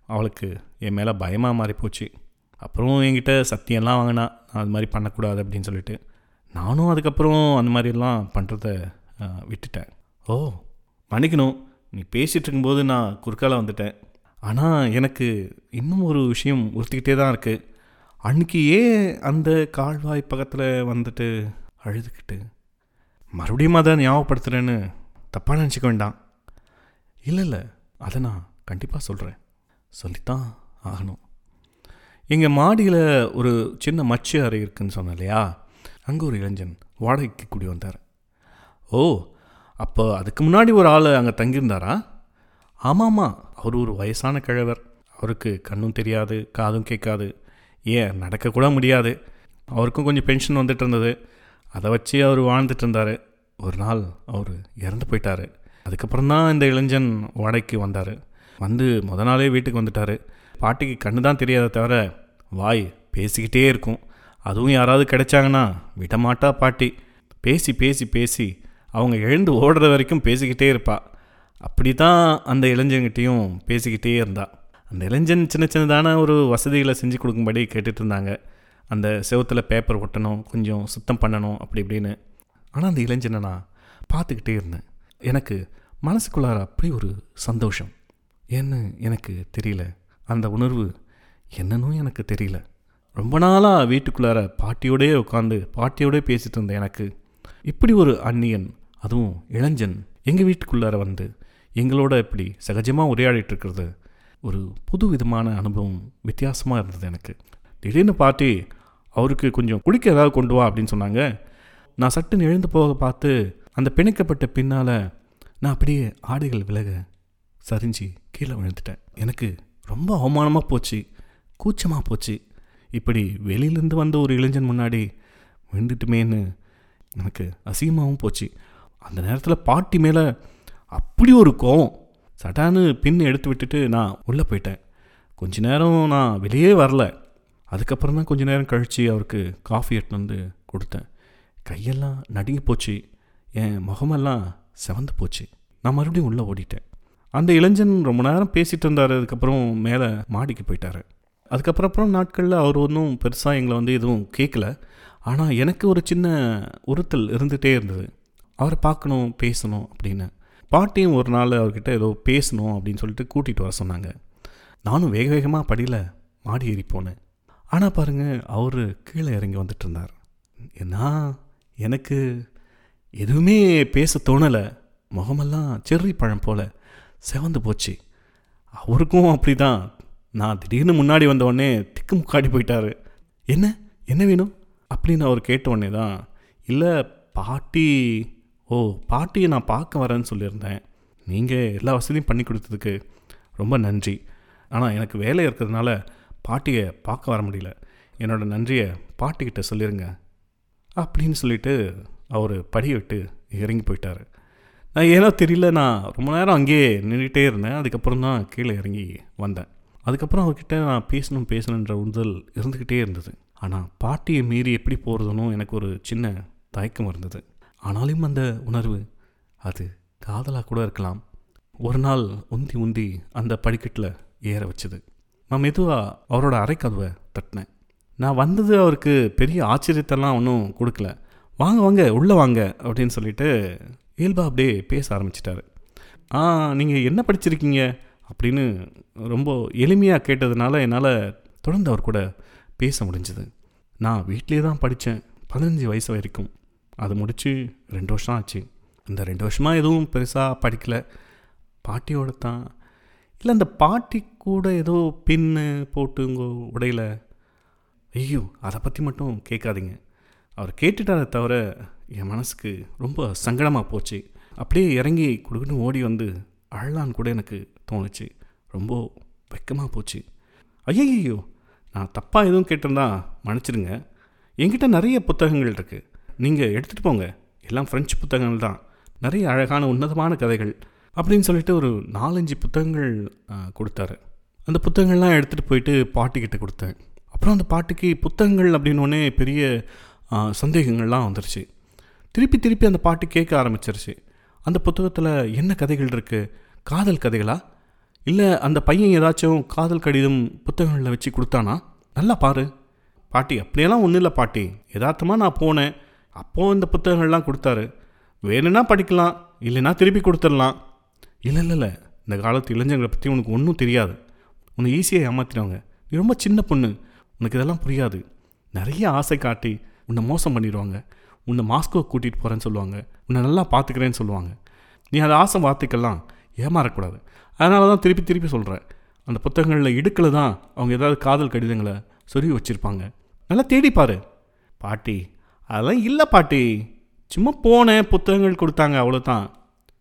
அவளுக்கு என் மேலே பயமாக மாறி போச்சு. அப்புறம் என்கிட்ட சத்தியெல்லாம் வாங்கினா நான் அது மாதிரி பண்ணக்கூடாது அப்படின்னு சொல்லிட்டு. நானும் அதுக்கப்புறம் அந்த மாதிரிலாம் பண்ணுறத விட்டுட்டேன். ஓ மன்னிக்கணும். நீ பேசிகிட்டு இருக்கும்போது நான் குறுக்கால வந்துட்டேன். ஆனால் எனக்கு இன்னும் ஒரு விஷயம் உறுத்திக்கிட்டே தான் இருக்குது அன்னைக்கு ஏன் அந்த கால்வாய் பக்கத்தில் வந்துட்டு அழுதுகிட்டு மறுபடியும் அதை ஞாபகப்படுத்துகிறேன்னு தப்பாக நினச்சிக்க வேண்டாம். இல்லை இல்லை அதை நான் கண்டிப்பாக சொல்கிறேன் சொல்லித்தான் ஆகணும். எங்கள் மாடியில் ஒரு சின்ன மச்சு அறை இருக்குதுன்னு சொன்னேன் இல்லையா? அங்கே ஒரு இளைஞன் வாடகைக்கு கூடி வந்தார். ஓ அப்போ அதுக்கு முன்னாடி ஒரு ஆள் அங்கே தங்கியிருந்தாரா? ஆமாம்மா அவர் ஒரு வயசான கிழவர். அவருக்கு கண்ணும் தெரியாது காதும் கேட்காது. ஏன்? நடக்கக்கூட முடியாது. அவருக்கும் கொஞ்சம் பென்ஷன் வந்துட்டு இருந்தது. அதை வச்சு அவர் வாழ்ந்துட்டு இருந்தார். ஒரு நாள் அவர் இறந்து போயிட்டார். அதுக்கப்புறம் தான் இந்த இளைஞன் வாடகைக்கு வந்தார். வந்து முத நாளே வீட்டுக்கு வந்துட்டார். பாட்டிக்கு கண்ணு தான் தெரியாத தவிர வாய் பேசிக்கிட்டே இருக்கும். அதுவும் யாராவது கிடைச்சாங்கன்னா விடமாட்டா பாட்டி. பேசி பேசி பேசி அவங்க எழுந்து ஓடுற வரைக்கும் பேசிக்கிட்டே இருப்பாள் அப்படி தான் அந்த இளைஞன்கிட்டையும் பேசிக்கிட்டே இருந்தா. அந்த இளைஞன் சின்ன சின்னதான ஒரு வசதிகளை செஞ்சு கொடுக்கும்படி கேட்டுட்டு இருந்தாங்க அந்த செவத்தில் பேப்பர் ஒட்டணும் கொஞ்சம் சுத்தம் பண்ணணும் அப்படி இப்படின்னு. ஆனால் அந்த இளைஞனை நான் பார்த்துக்கிட்டே இருந்தேன். எனக்கு மனசுக்குள்ளார அப்படி ஒரு சந்தோஷம். ஏன்னு எனக்கு தெரியல. அந்த உணர்வு என்னன்னு எனக்கு தெரியல. ரொம்ப நாளாக வீட்டுக்குள்ளார பாட்டியோடே உட்காந்து பாட்டியோடே பேசிகிட்டு இருந்தேன் எனக்கு. இப்படி ஒரு அந்நியன் அதுவும் இளைஞன் எங்கள் வீட்டுக்குள்ளார வந்து எங்களோட இப்படி சகஜமாக உரையாடிட்டு இருக்கிறது ஒரு புது விதமான அனுபவம் வித்தியாசமாக இருந்தது எனக்கு. திடீர்னு பாட்டி அவருக்கு கொஞ்சம் குடிக்க ஏதாவது கொண்டு வா அப்படின்னு சொன்னாங்க. நான் சட்டுன்னு எழுந்து போக பார்த்து அந்த பிணைக்கப்பட்ட பின்னால் நான் அப்படியே ஆடைகள் விலக சரிஞ்சு கீழே விழுந்துட்டேன். எனக்கு ரொம்ப அவமானமாக போச்சு கூச்சமாக போச்சு. இப்படி வெளியிலேருந்து வந்த ஒரு இளைஞன் முன்னாடி விழுந்துட்டுமேன்னு எனக்கு அசிங்கமாகவும் போச்சு. அந்த நேரத்தில் பாட்டி மேலே அப்படி ஒரு கோவம். சட்டான்னு பின் எடுத்து விட்டுட்டு நான் உள்ளே போயிட்டேன். கொஞ்ச நேரம் நான் வெளியே வரல. அதுக்கப்புறம் தான் கொஞ்ச நேரம் கழித்து அவருக்கு காஃபி எடுத்துன்னு வந்து கொடுத்தேன். கையெல்லாம் நடுங்கி போச்சு. என் முகமெல்லாம் செவந்து போச்சு. நான் மறுபடியும் உள்ளே ஓடிட்டேன். அந்த இளைஞன் ரொம்ப நேரம் பேசிகிட்டு இருந்தார். அதுக்கப்புறம் மேலே மாடிக்கு போயிட்டார். அதுக்கப்புறம் அப்புறம் நாட்களில் அவர் ஒன்றும் பெருசாக எங்களை வந்து எதுவும் கேட்கல ஆனால் எனக்கு ஒரு சின்ன உறுத்தல் இருந்துகிட்டே இருந்தது. அவரை பார்க்கணும் பேசணும் அப்படின்னு. பாட்டியும் ஒரு நாள் அவர்கிட்ட ஏதோ பேசணும் அப்படின்னு சொல்லிட்டு கூட்டிகிட்டு வர சொன்னாங்க. நானும் வேக வேகமாக படியில் மாடி ஏறி போனேன். ஆனால் பாருங்கள் அவர் கீழே இறங்கி வந்துட்டு இருந்தார். நான் எனக்கு எதுவுமே பேச தோணலை. முகமெல்லாம் செர்ரி பழம் போல் செவந்து போச்சு. அவருக்கும் அப்படி தான் நான் திடீர்னு முன்னாடி வந்த உடனே திக்கு முக்காடி போயிட்டாரு. என்ன? என்ன வேணும்? அப்படின்னு அவர் கேட்ட உடனே தான் இல்லை பாட்டி ஓ பாட்டியை நான் பார்க்க வரேன்னு சொல்லியிருந்தேன். நீங்கள் எல்லா வசதியும் பண்ணி கொடுத்ததுக்கு ரொம்ப நன்றி. ஆனால் எனக்கு வேலை இருக்கிறதுனால பாட்டியை பார்க்க வர முடியல. என்னோடய நன்றியை பாட்டிக்கிட்ட சொல்லிடுங்க அப்படின்னு சொல்லிட்டு அவர் படியை விட்டு இறங்கி போயிட்டார். நான் ஏனோ தெரியல நான் ரொம்ப நேரம் அங்கேயே நின்றுட்டே இருந்தேன். அதுக்கப்புறம் தான் கீழே இறங்கி வந்தேன். அதுக்கப்புறம் அவர்கிட்ட நான் பேசணும் பேசணுன்ற உறுதல் இருந்துக்கிட்டே இருந்தது. ஆனால் பாட்டியை மீறி எப்படி போகிறதுனும் எனக்கு ஒரு சின்ன தயக்கம் இருந்தது. ஆனாலும் அந்த உணர்வு அது காதலாக கூட இருக்கலாம். ஒரு நாள் உந்தி உந்தி அந்த படிக்கட்டில் ஏற வச்சுது. நான் மெதுவாக அவரோட அரைக்கதவை தட்டினேன். நான் வந்தது அவருக்கு பெரிய ஆச்சரியத்தெல்லாம் ஒன்றும் கொடுக்கல. வாங்க வாங்க உள்ளே வாங்க அப்படின்னு சொல்லிட்டு இயல்பா அப்படியே பேச ஆரம்பிச்சிட்டாரு. ஆ நீங்கள் என்ன படிச்சிருக்கீங்க? அப்படின்னு ரொம்ப எளிமையாக கேட்டதுனால என்னால் தொடர்ந்து அவர் கூட பேச முடிஞ்சது. நான் வீட்டிலே தான் படித்தேன் பதினஞ்சு வயசு வரைக்கும். அது முடித்து ரெண்டு வருஷம் ஆச்சு இந்த ரெண்டு வருஷமாக எதுவும் பெருசாக படிக்கலை. பாட்டியோட தான் இல்லை அந்த பாட்டி கூட ஏதோ பின்னு போட்டு உங்கள் உடையில. ஐயோ அதை பற்றி மட்டும் கேட்காதீங்க. அவர் கேட்டுட்டாரே தவிர என் மனசுக்கு ரொம்ப சங்கடமாக போச்சு. அப்படியே இறங்கி கொடுக்குன்னு ஓடி வந்து அழலான்னு கூட எனக்கு தோணுச்சு. ரொம்ப வெக்கமாக போச்சு. ஐயையோ நான் தப்பாக எதுவும் கேட்டிருந்தா மன்னிச்சிடுங்க. என்கிட்ட நிறைய புத்தகங்கள் இருக்குது நீங்கள் எடுத்துகிட்டு போங்க. எல்லாம் ஃப்ரெஞ்சு புத்தகங்கள் தான். நிறைய அழகான உன்னதமான கதைகள் அப்படின்னு சொல்லிட்டு ஒரு நாலஞ்சு புத்தகங்கள் கொடுத்தாரு. அந்த புத்தகங்கள்லாம் எடுத்துகிட்டு போயிட்டு பாட்டிக்கிட்ட கொடுத்தேன். அப்புறம் அந்த பாட்டுக்கு புத்தகங்கள் அப்படின்னோடனே பெரிய சந்தேகங்கள்லாம் வந்துருச்சு. திருப்பி திருப்பி அந்த பாட்டு கேட்க ஆரம்பிச்சிருச்சு. அந்த புத்தகத்தில் என்ன கதைகள் இருக்குது காதல் கதைகளா? இல்லை அந்த பையன் ஏதாச்சும் காதல் கடிதம் புத்தகங்களில் வச்சு கொடுத்தானா? நல்லா பாரு. பாட்டி அப்படியெல்லாம் ஒன்றும் இல்லை பாட்டி. யதார்த்தமாக நான் போனேன். அப்போது இந்த புத்தகங்கள்லாம் கொடுத்தாரு. வேணும்னா படிக்கலாம் இல்லைன்னா திருப்பி கொடுத்துடலாம். இல்லை இல்லை இல்லை. இந்த காலத்து இளைஞர்களை பற்றி உனக்கு ஒன்றும் தெரியாது. உன்னை ஈஸியாக ஏமாத்திடுவாங்க. நீ ரொம்ப சின்ன பொண்ணு. உனக்கு இதெல்லாம் புரியாது. நிறைய ஆசை காட்டி உன்னை மோசம் பண்ணிடுவாங்க. உன்னை மாஸ்கோ கூட்டிகிட்டு போகிறேன்னு சொல்லுவாங்க. உன்னை நல்லா பார்த்துக்கிறேன்னு சொல்லுவாங்க. நீ அந்த ஆசை வார்த்தைக்கெல்லாம் ஏமாறக்கூடாது. அதனால தான் திருப்பி திருப்பி சொல்கிறேன் அந்த புத்தகங்களில் இடுக்கில் தான் அவங்க ஏதாவது காதல் கடிதங்களை சொருகி வச்சுருப்பாங்க. நல்லா தேடி பாட்டி அதெல்லாம் இல்லை பாட்டி. சும்மா போனேன் புத்தகங்கள் கொடுத்தாங்க அவ்வளோதான்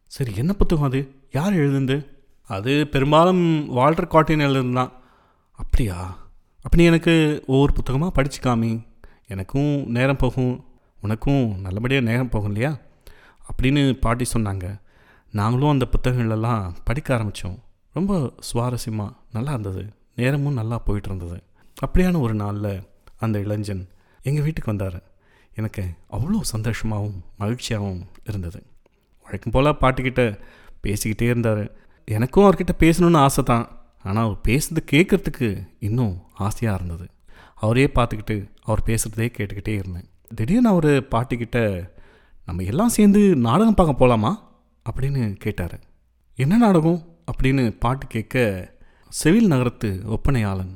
சரி என்ன புத்தகம் அது? யார் எழுதுந்து அது பெரும்பாலும் வால்டர் காட்டின் எழுதுந்தான் அப்படியா அப்படி எனக்கு ஒவ்வொரு புத்தகமாக படிச்சுக்காமி எனக்கும் நேரம் போகும். உனக்கும் நல்லபடியாக நேரம் போகும் இல்லையா? அப்படின்னு பாட்டி சொன்னாங்க. நாங்களும் அந்த புத்தகங்களெல்லாம் படிக்க ஆரம்பித்தோம் ரொம்ப சுவாரஸ்யமாக நல்லா இருந்தது. நேரமும் நல்லா போயிட்டு இருந்தது. அப்படியான ஒரு நாளில் அந்த இளைஞன் எங்கள் வீட்டுக்கு வந்தார். எனக்கு அவ்வளோ சந்தோஷமாகவும் மகிழ்ச்சியாகவும் இருந்தது. வழக்கம் போல் பாட்டிக்கிட்ட பேசிக்கிட்டே இருந்தார். எனக்கும் அவர்கிட்ட பேசணுன்னு ஆசை தான். ஆனால் அவர் பேசுறது கேட்குறதுக்கு இன்னும் ஆசையாக இருந்தது. அவரே பார்த்துக்கிட்டு அவர் பேசுகிறதே கேட்டுக்கிட்டே இருந்தேன். திடீர்னு அவர் பாட்டிக்கிட்ட நம்ம எல்லாம் சேர்ந்து நாடகம் பார்க்க போகலாமா அப்படின்னு கேட்டார். என்ன நாடகம்? அப்படின்னு பாட்டு கேட்க செவில் நகரத்து ஒப்பனையாளன்.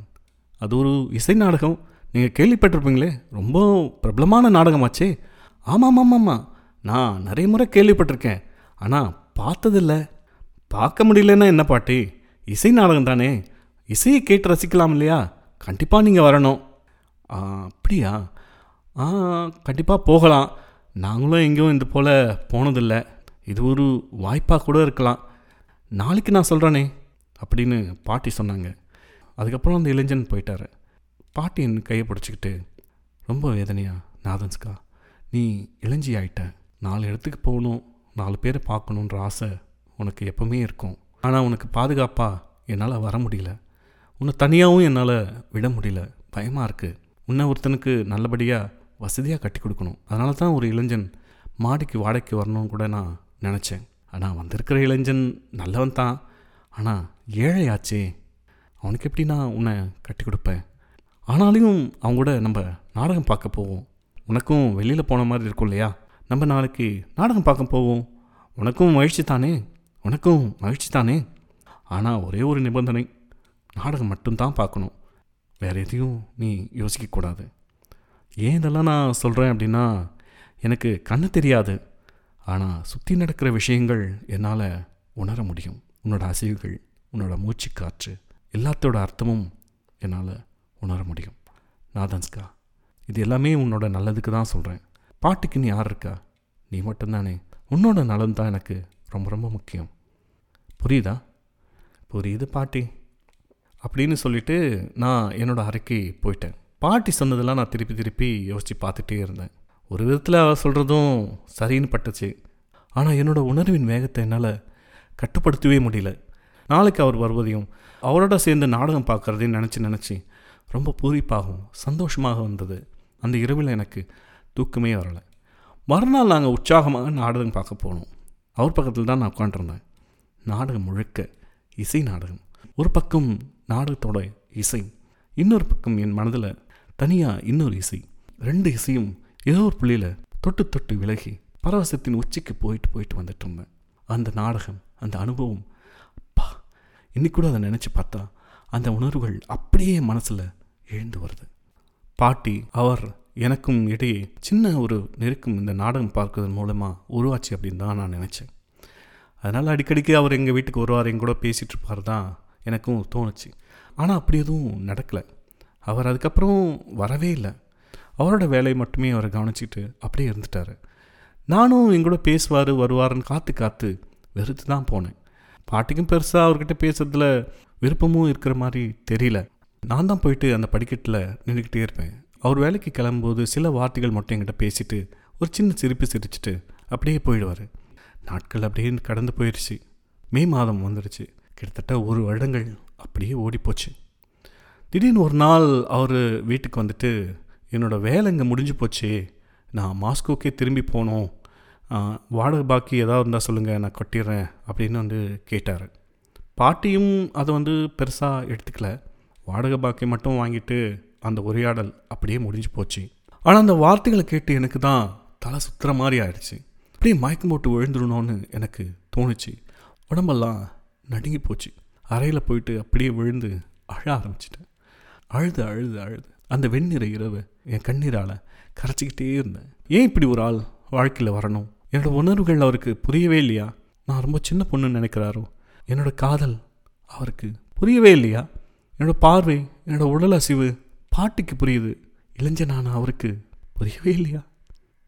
அது ஒரு இசை நாடகம். நீங்கள் கேள்விப்பட்டிருப்பீங்களே ரொம்ப பிரபலமான நாடகமாச்சே. ஆமாம் ஆமாம் ஆமாம் நான் நிறைய முறை கேள்விப்பட்டிருக்கேன். ஆனால் பார்த்ததில்ல. பார்க்க முடியலன்னா என்ன பாட்டி? இசை நாடகம் தானே. இசையை கேட்டு ரசிக்கலாம் இல்லையா? கண்டிப்பாக நீங்கள் வரணும். அப்படியா? ஆ கண்டிப்பாக போகலாம். நாங்களும் எங்கேயும் இது போல் போனதில்லை. இது ஒரு வாய்ப்பாக கூட இருக்கலாம். நாளைக்கு நான் சொல்கிறேனே அப்படின்னு பாட்டி சொன்னாங்க. அதுக்கப்புறம் அந்த இளைஞன் போயிட்டாரு. பாட்டி என் கையை பிடிச்சிக்கிட்டு ரொம்ப வேதனையா நாதன்ஸ்கா? நீ இளைஞ்சி ஆயிட்ட. நாலு இடத்துக்கு போகணும் நாலு பேரை பார்க்கணுன்ற ஆசை உனக்கு எப்பவுமே இருக்கும். ஆனால் உனக்கு பாதுகாப்பாக என்னால் வர முடியல. உன்னை தனியாகவும் என்னால் விட முடியல. பயமாக இருக்குது உன்னை ஒருத்தனுக்கு நல்லபடியாக வசதியாக கட்டி கொடுக்கணும். அதனால தான் ஒரு இளைஞன் மாடிக்கு வாடகைக்கு வரணும்னு கூட நான் நினச்சேன். ஆனால் வந்திருக்கிற இளைஞன் நல்லவன் தான் ஆனால் ஏழையாச்சே. அவனுக்கு எப்படி நான் உன்னை கட்டி கொடுப்பேன்? ஆனாலும் அவங்க கூட நம்ம நாடகம் பார்க்க போவோம். உனக்கும் வெளியில் போன மாதிரி இருக்கும் இல்லையா? நம்ம நாளைக்கு நாடகம் பார்க்க போவோம். உனக்கும் மகிழ்ச்சி தானே? உனக்கும் மகிழ்ச்சி தானே? ஆனால் ஒரே ஒரு நிபந்தனை. நாடகம் மட்டும்தான் பார்க்கணும். வேற எதையும் நீ யோசிக்கக்கூடாது ஏன் இதெல்லாம் நான் சொல்கிறேன் அப்படின்னா எனக்கு கண்ணு தெரியாது. ஆனால் சுற்றி நடக்கிற விஷயங்கள் என்னால் உணர முடியும். உன்னோட அசைவுகள் உன்னோட மூச்சு காற்று எல்லாத்தோட அர்த்தமும் என்னால் உணர முடியும். நாதன்ஸ்கா இது எல்லாமே உன்னோட நல்லதுக்கு தான் சொல்கிறேன் பாட்டுக்கு நீ யார் இருக்கா? நீ மட்டும்தானே. உன்னோட நலன் தான் எனக்கு ரொம்ப ரொம்ப முக்கியம். புரியுதா? புரியுது பாட்டி. அப்படின்னு சொல்லிட்டு நான் என்னோட அறைக்கு போயிட்டேன். பாட்டி சொன்னதெல்லாம் நான் திருப்பி திருப்பி யோசித்து பார்த்துட்டே இருந்தேன். ஒரு விதத்தில் அவள் சொல்கிறதும் சரின்னு பட்டுச்சு. ஆனால் என்னோடய உணர்வின் வேகத்தை என்னால் கட்டுப்படுத்தவே முடியல. நாளைக்கு அவர் வருவதையும் அவரோட சேர்ந்து நாடகம் பார்க்குறதையும் நினச்சி நினச்சி ரொம்ப பூரிப்பாகவும் சந்தோஷமாக வந்தது. அந்த இரவில் எனக்கு தூக்கமே வரலை. மறுநாள் நாங்கள் உற்சாகமாக நாடகம் பார்க்க போனோம். அவர் பக்கத்தில் தான் நான் உட்காண்டிருந்தேன் நாடகம் முழுக்க இசை நாடகம். ஒரு பக்கம் நாடகத்தோட இசை இன்னொரு பக்கம் என் மனதில் தனியாக இன்னொரு இசை. ரெண்டு இசையும் ஏதோ ஒரு புள்ளியில் தொட்டு தொட்டு விலகி பரவசத்தின் உச்சிக்கு போயிட்டு போயிட்டு வந்துட்டு இருந்தேன். அந்த நாடகம் அந்த அனுபவம் அப்பா இன்னைக்கு கூட அதை நினச்சி பார்த்தா அந்த உணர்வுகள் அப்படியே மனசில் எழுந்து வருது. பாட்டி அவர் எனக்கும் இடையே சின்ன ஒரு நெருக்கம் இந்த நாடகம் பார்க்கறதன் மூலமாக உருவாச்சு அப்படின்னு தான் நான் நினச்சேன். அதனால் அடிக்கடிக்கு அவர் எங்கள் வீட்டுக்கு வருவார் என் கூட பேசிகிட்டு இருப்பார் தான் எனக்கும் தோணுச்சு. ஆனால் அப்படி எதுவும் நடக்கலை. அவர் அதுக்கப்புறம் வரவே இல்லை. அவரோட வேலையை மட்டுமே அவரை கவனிச்சிட்டு அப்படியே இருந்துட்டார். நானும் எங்கூட பேசுவார் வருவாருன்னு காத்து காத்து வெறுத்து தான் போனேன். பாட்டிக்கும் பெருசாக அவர்கிட்ட பேசுறதுல விருப்பமும் இருக்கிற மாதிரி தெரியல. நான் தான் போயிட்டு அந்த படிக்கட்டில் நின்றுக்கிட்டே இருப்பேன். அவர் வேலைக்கு கிளம்பும்போது சில வார்த்தைகள் மட்டும் என்கிட்ட பேசிட்டு ஒரு சின்ன சிரிப்பு சிரிச்சிட்டு அப்படியே போயிடுவார். நாட்கள் அப்படியே கடந்து போயிடுச்சு மே மாதம் வந்துடுச்சு. கிட்டத்தட்ட ஒரு வருடங்கள் அப்படியே ஓடிப்போச்சு. திடீர்னு ஒரு நாள் அவர் வீட்டுக்கு வந்துட்டு என்னோடய வேலை இங்கே முடிஞ்சு போச்சு. நான் மாஸ்கோக்கே திரும்பி போனோம் வாடகை பாக்கி ஏதாவது இருந்தால் சொல்லுங்கள் நான் கட்டிடுறேன். அப்படின்னு வந்து கேட்டார். பாட்டியும் அதை வந்து பெருசாக எடுத்துக்கல. வாடகை பாக்கி மட்டும் வாங்கிட்டு அந்த உரையாடல் அப்படியே முடிஞ்சு போச்சு. ஆனால் அந்த வார்த்தைகளை கேட்டு எனக்கு தான் தலை சுத்துற மாதிரி ஆயிடுச்சு. அப்படியே மயக்கம் போட்டு விழுந்துடணும்னு எனக்கு தோணுச்சு. உடம்பெல்லாம் நடுங்கி போச்சு. அறையில் போயிட்டு அப்படியே விழுந்து அழ ஆரம்பிச்சிட்டேன். அழுது அழுது அழுது. அந்த வெண்ணிற இரவு என் கண்ணீரால் கரைச்சிக்கிட்டே இருந்தேன். ஏன் இப்படி ஒரு ஆள் வாழ்க்கையில் வரணும்? என்னோட உணர்வுகள் அவருக்கு புரியவே இல்லையா? நான் ரொம்ப சின்ன பொண்ணுன்னு நினைக்கிறாரோ? என்னோட காதல் அவருக்கு புரியவே இல்லையா? என்னோட பார்வை என்னோட உடல் அசைவு பாட்டிக்கு புரியுது. இளைஞனான அவருக்கு புரியவே இல்லையா?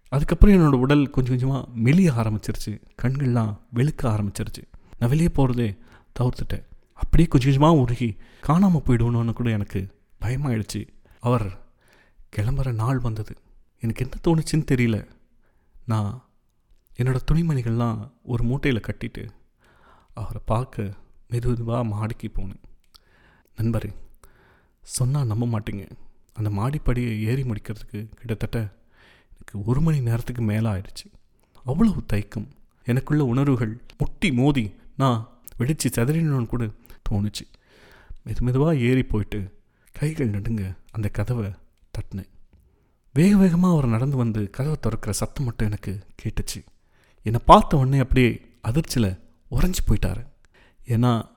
அதுக்கப்புறம் என்னோடய உடல் கொஞ்சம் கொஞ்சமாக மெலிய ஆரம்பிச்சிருச்சு. கண்கள்லாம் வெளுக்க ஆரம்பிச்சிருச்சு. நான் வெளியே போகிறதே தவிர்த்துட்டேன். அப்படியே கொஞ்சம் கொஞ்சமாக உருகி காணாமல் போயிடுவோன்னு கூட எனக்கு பயமாயிடுச்சு. அவர் கிளம்புற நாள் வந்தது. எனக்கு என்ன தோணுச்சுன்னு தெரியல. நான் என்னோடய துணிமணிகள்லாம் ஒரு மூட்டையில் கட்டிட்டு அவரை பார்க்க மெது மெதுவாக மாடிக்கு போனேன். நண்பரே சொன்னால் நம்ப மாட்டீங்க. அந்த மாடிப்படியை ஏறி முடிக்கிறதுக்கு கிட்டத்தட்ட எனக்கு ஒரு மணி நேரத்துக்கு மேலே ஆயிடுச்சு. அவ்வளவு தைக்கும் எனக்குள்ள உணர்வுகள் முட்டி மோதி நான் வெடித்து செதறினு கூட தோணுச்சு. மெது மெதுவாக ஏறி போயிட்டு கைகள் நடுங்க அந்த கதவை தட்டினேன். வேக வேகமாக அவர் நடந்து வந்து கதவை திறக்கிற சத்தம் மட்டும் எனக்கு கேட்டுச்சு. என்னை பார்த்த உடனே அப்படியே அதிர்ச்சியில் உறைஞ்சி போயிட்டாரு. ஏன்னா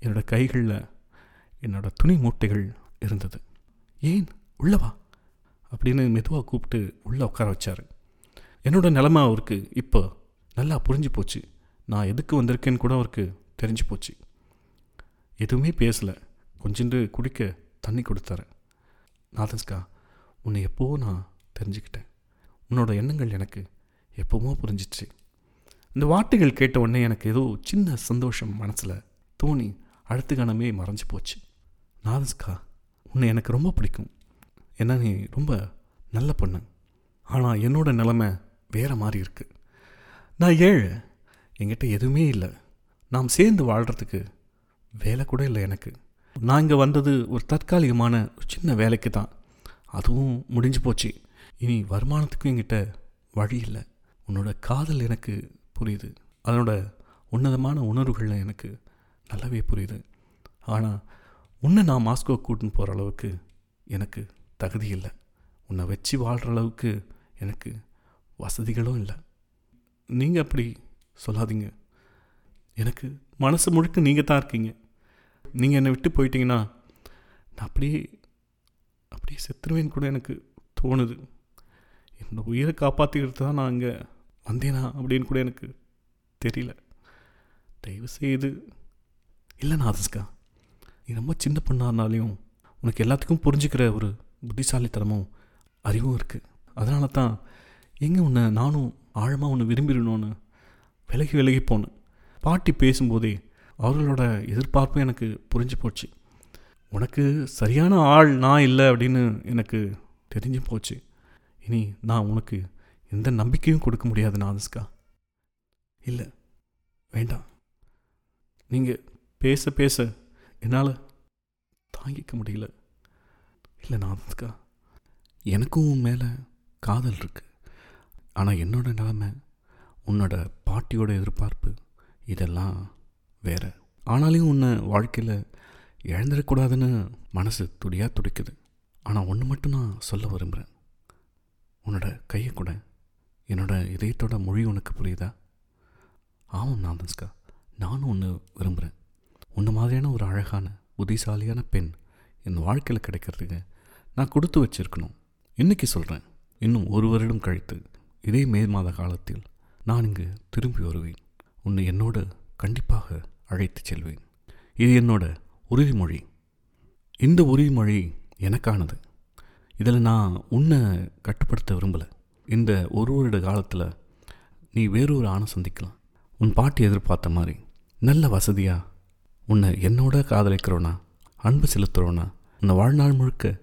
என்னோடய கைகளில் என்னோடய துணி மூட்டைகள் இருந்தது. ஏன்? உள்ளவா அப்படின்னு மெதுவாக கூப்பிட்டு உள்ளே உட்கார வச்சார். என்னோடய நிலமை அவருக்கு இப்போ நல்லா புரிஞ்சு போச்சு. நான் எதுக்கு வந்திருக்கேன்னு கூட அவருக்கு தெரிஞ்சு போச்சு. எதுவுமே பேசலை. கொஞ்சண்டு குடிக்க தண்ணி கொடுத்தாரு. நாதன்ஸ்கா உன்னை எப்போவோ நான் தெரிஞ்சுக்கிட்டேன். உன்னோட எண்ணங்கள் எனக்கு எப்போவோ புரிஞ்சிச்சு. இந்த வார்த்தைகள் கேட்ட உடனே எனக்கு ஏதோ சின்ன சந்தோஷம் மனசில் தோணி அடுத்த கணமே மறைஞ்சு போச்சு. நாதஸ்கா உன்னை எனக்கு ரொம்ப பிடிக்கும். ஏன்னா நீ ரொம்ப நல்ல பொண்ணு. ஆனால் என்னோட நிலைமை வேறு மாதிரி இருக்குது நான் ஏழு. என்கிட்ட எதுவுமே இல்லை. நாம் சேர்ந்து வாழ்கிறதுக்கு வேலை கூட இல்லை எனக்கு. நான் இங்கே வந்தது ஒரு தற்காலிகமான ஒரு சின்ன வேலைக்கு தான். அதுவும் முடிஞ்சு போச்சு. இனி வருமானத்துக்கும் என்கிட்ட வழி இல்லை. உன்னோட காதல் எனக்கு புரியுது. அதனோட உன்னதமான உணர்வுகள் எனக்கு நல்லாவே புரியுது. ஆனால் உன்னை நான் மாஸ்கோ கூட்டின்னு போகிற அளவுக்கு எனக்கு தகுதி இல்லை. உன்னை வச்சு வாழ்கிற அளவுக்கு எனக்கு வசதிகளும் இல்லை. நீங்கள் அப்படி சொல்லாதீங்க. எனக்கு மனசு முழுக்க நீங்கள் தான் இருக்கீங்க. நீங்கள் என்னை விட்டு போயிட்டீங்கன்னா நான் அப்படியே அப்படியே செத்துருவேன்னு கூட எனக்கு தோணுது. என்னோடய உயிரை காப்பாற்றிக்கிறது தான் நான் அங்கே வந்தேனா அப்படின்னு கூட எனக்கு தெரியல. தயவு செய்து இல்லைண்ணா அதுஸ்கா நீ ரொம்ப சின்ன பொண்ணானாலையும் உனக்கு எல்லாத்துக்கும் புரிஞ்சுக்கிற ஒரு புத்திசாலித்தனமும் அறிவும் இருக்குது அதனால தான் எங்கே உன்னை நானும் ஆழமாக உன்னை விரும்பிடணும்னு விலகி விலகி போனேன். பாட்டி பேசும்போதே அவர்களோட எதிர்பார்ப்பும் எனக்கு புரிஞ்சு போச்சு. உனக்கு சரியான ஆள் நான் இல்லை அப்படின்னு எனக்கு தெரிஞ்சு போச்சு. இனி நான் உனக்கு எந்த நம்பிக்கையும் கொடுக்க முடியாது நாதஸ்கா. இல்லை வேண்டாம். நீங்கள் பேச பேச என்னால் தாங்கிக்க முடியல. இல்லை நாதஸ்கா எனக்கும் மேலே காதல் இருக்குது ஆனால் என்னோட நிலைமை உன்னோட பாட்டியோட எதிர்பார்ப்பு இதெல்லாம் வேறு. ஆனாலையும் உன்னை வாழ்க்கையில் இழந்துடக்கூடாதுன்னு மனசு துடியாக துடிக்குது. ஆனால் ஒன்று மட்டும் நான் சொல்ல விரும்புகிறேன் உன்னோட கையை கூட என்னோட இதயத்தோட மொழி உனக்கு புரியுதா? ஆமாம் நாதன்ஸ்கா நானும் ஒன்று விரும்புகிறேன் உன்ன மாதிரியான ஒரு அழகான புத்திசாலியான பெண் என் வாழ்க்கையில் கிடைக்கிறதுக்கு நான் கொடுத்து வச்சிருக்கணும். இன்னைக்கு சொல்கிறேன் இன்னும் ஒரு வருடம் கழித்து இதே மே மாத காலத்தில் நான் இங்கு திரும்பி வருவேன். உன்னை என்னோடு கண்டிப்பாக அழைத்து செல்வேன். இது என்னோட உறுதிமொழி. இந்த உறுதிமொழி எனக்கானது. இதில் நான் உன்னை கட்டுப்படுத்த விரும்பலை. இந்த ஒரு வருட காலத்தில் நீ வேறொரு ஆணை சந்திக்கலாம். உன் பாட்டி எதிர்பார்த்த மாதிரி நல்ல வசதியாக உன்னை என்னோட காதலிக்கிறோனா? அன்பு செலுத்துகிறோன்னா உன்னை வாழ்நாள் முழுக்க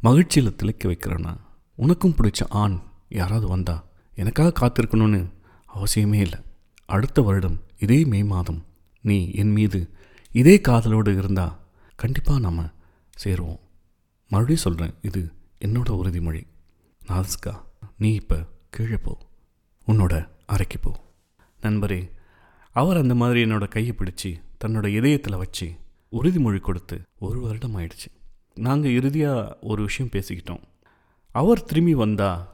மகிழ்ச்சியில் திளைக்க வைக்கிறோனா? உனக்கும் பிடிச்ச ஆண் யாராவது வந்தா எனக்காக காத்திருக்கணும்னு அவசியமே இல்லை. அடுத்த வருடம் இதே மே மாதம் நீ என் மீது இதே காதலோடு இருந்தா கண்டிப்பாக நாம் சேருவோம். மறுபடியும் சொல்கிறேன் இது என்னோட உறுதிமொழி. நாதஸ்கா நீ இப்போ கீழே போ. உன்னோட அறைக்கு போ. நண்பரே அவர் அந்த மாதிரி என்னோட கையை பிடிச்சி தன்னோட இதயத்தில் வச்சு உறுதிமொழி கொடுத்து ஒரு வருடம் ஆயிடுச்சு. நாங்கள் இறுதியாக ஒரு விஷயம் பேசிக்கிட்டோம். அவர் திரும்பி வந்தால்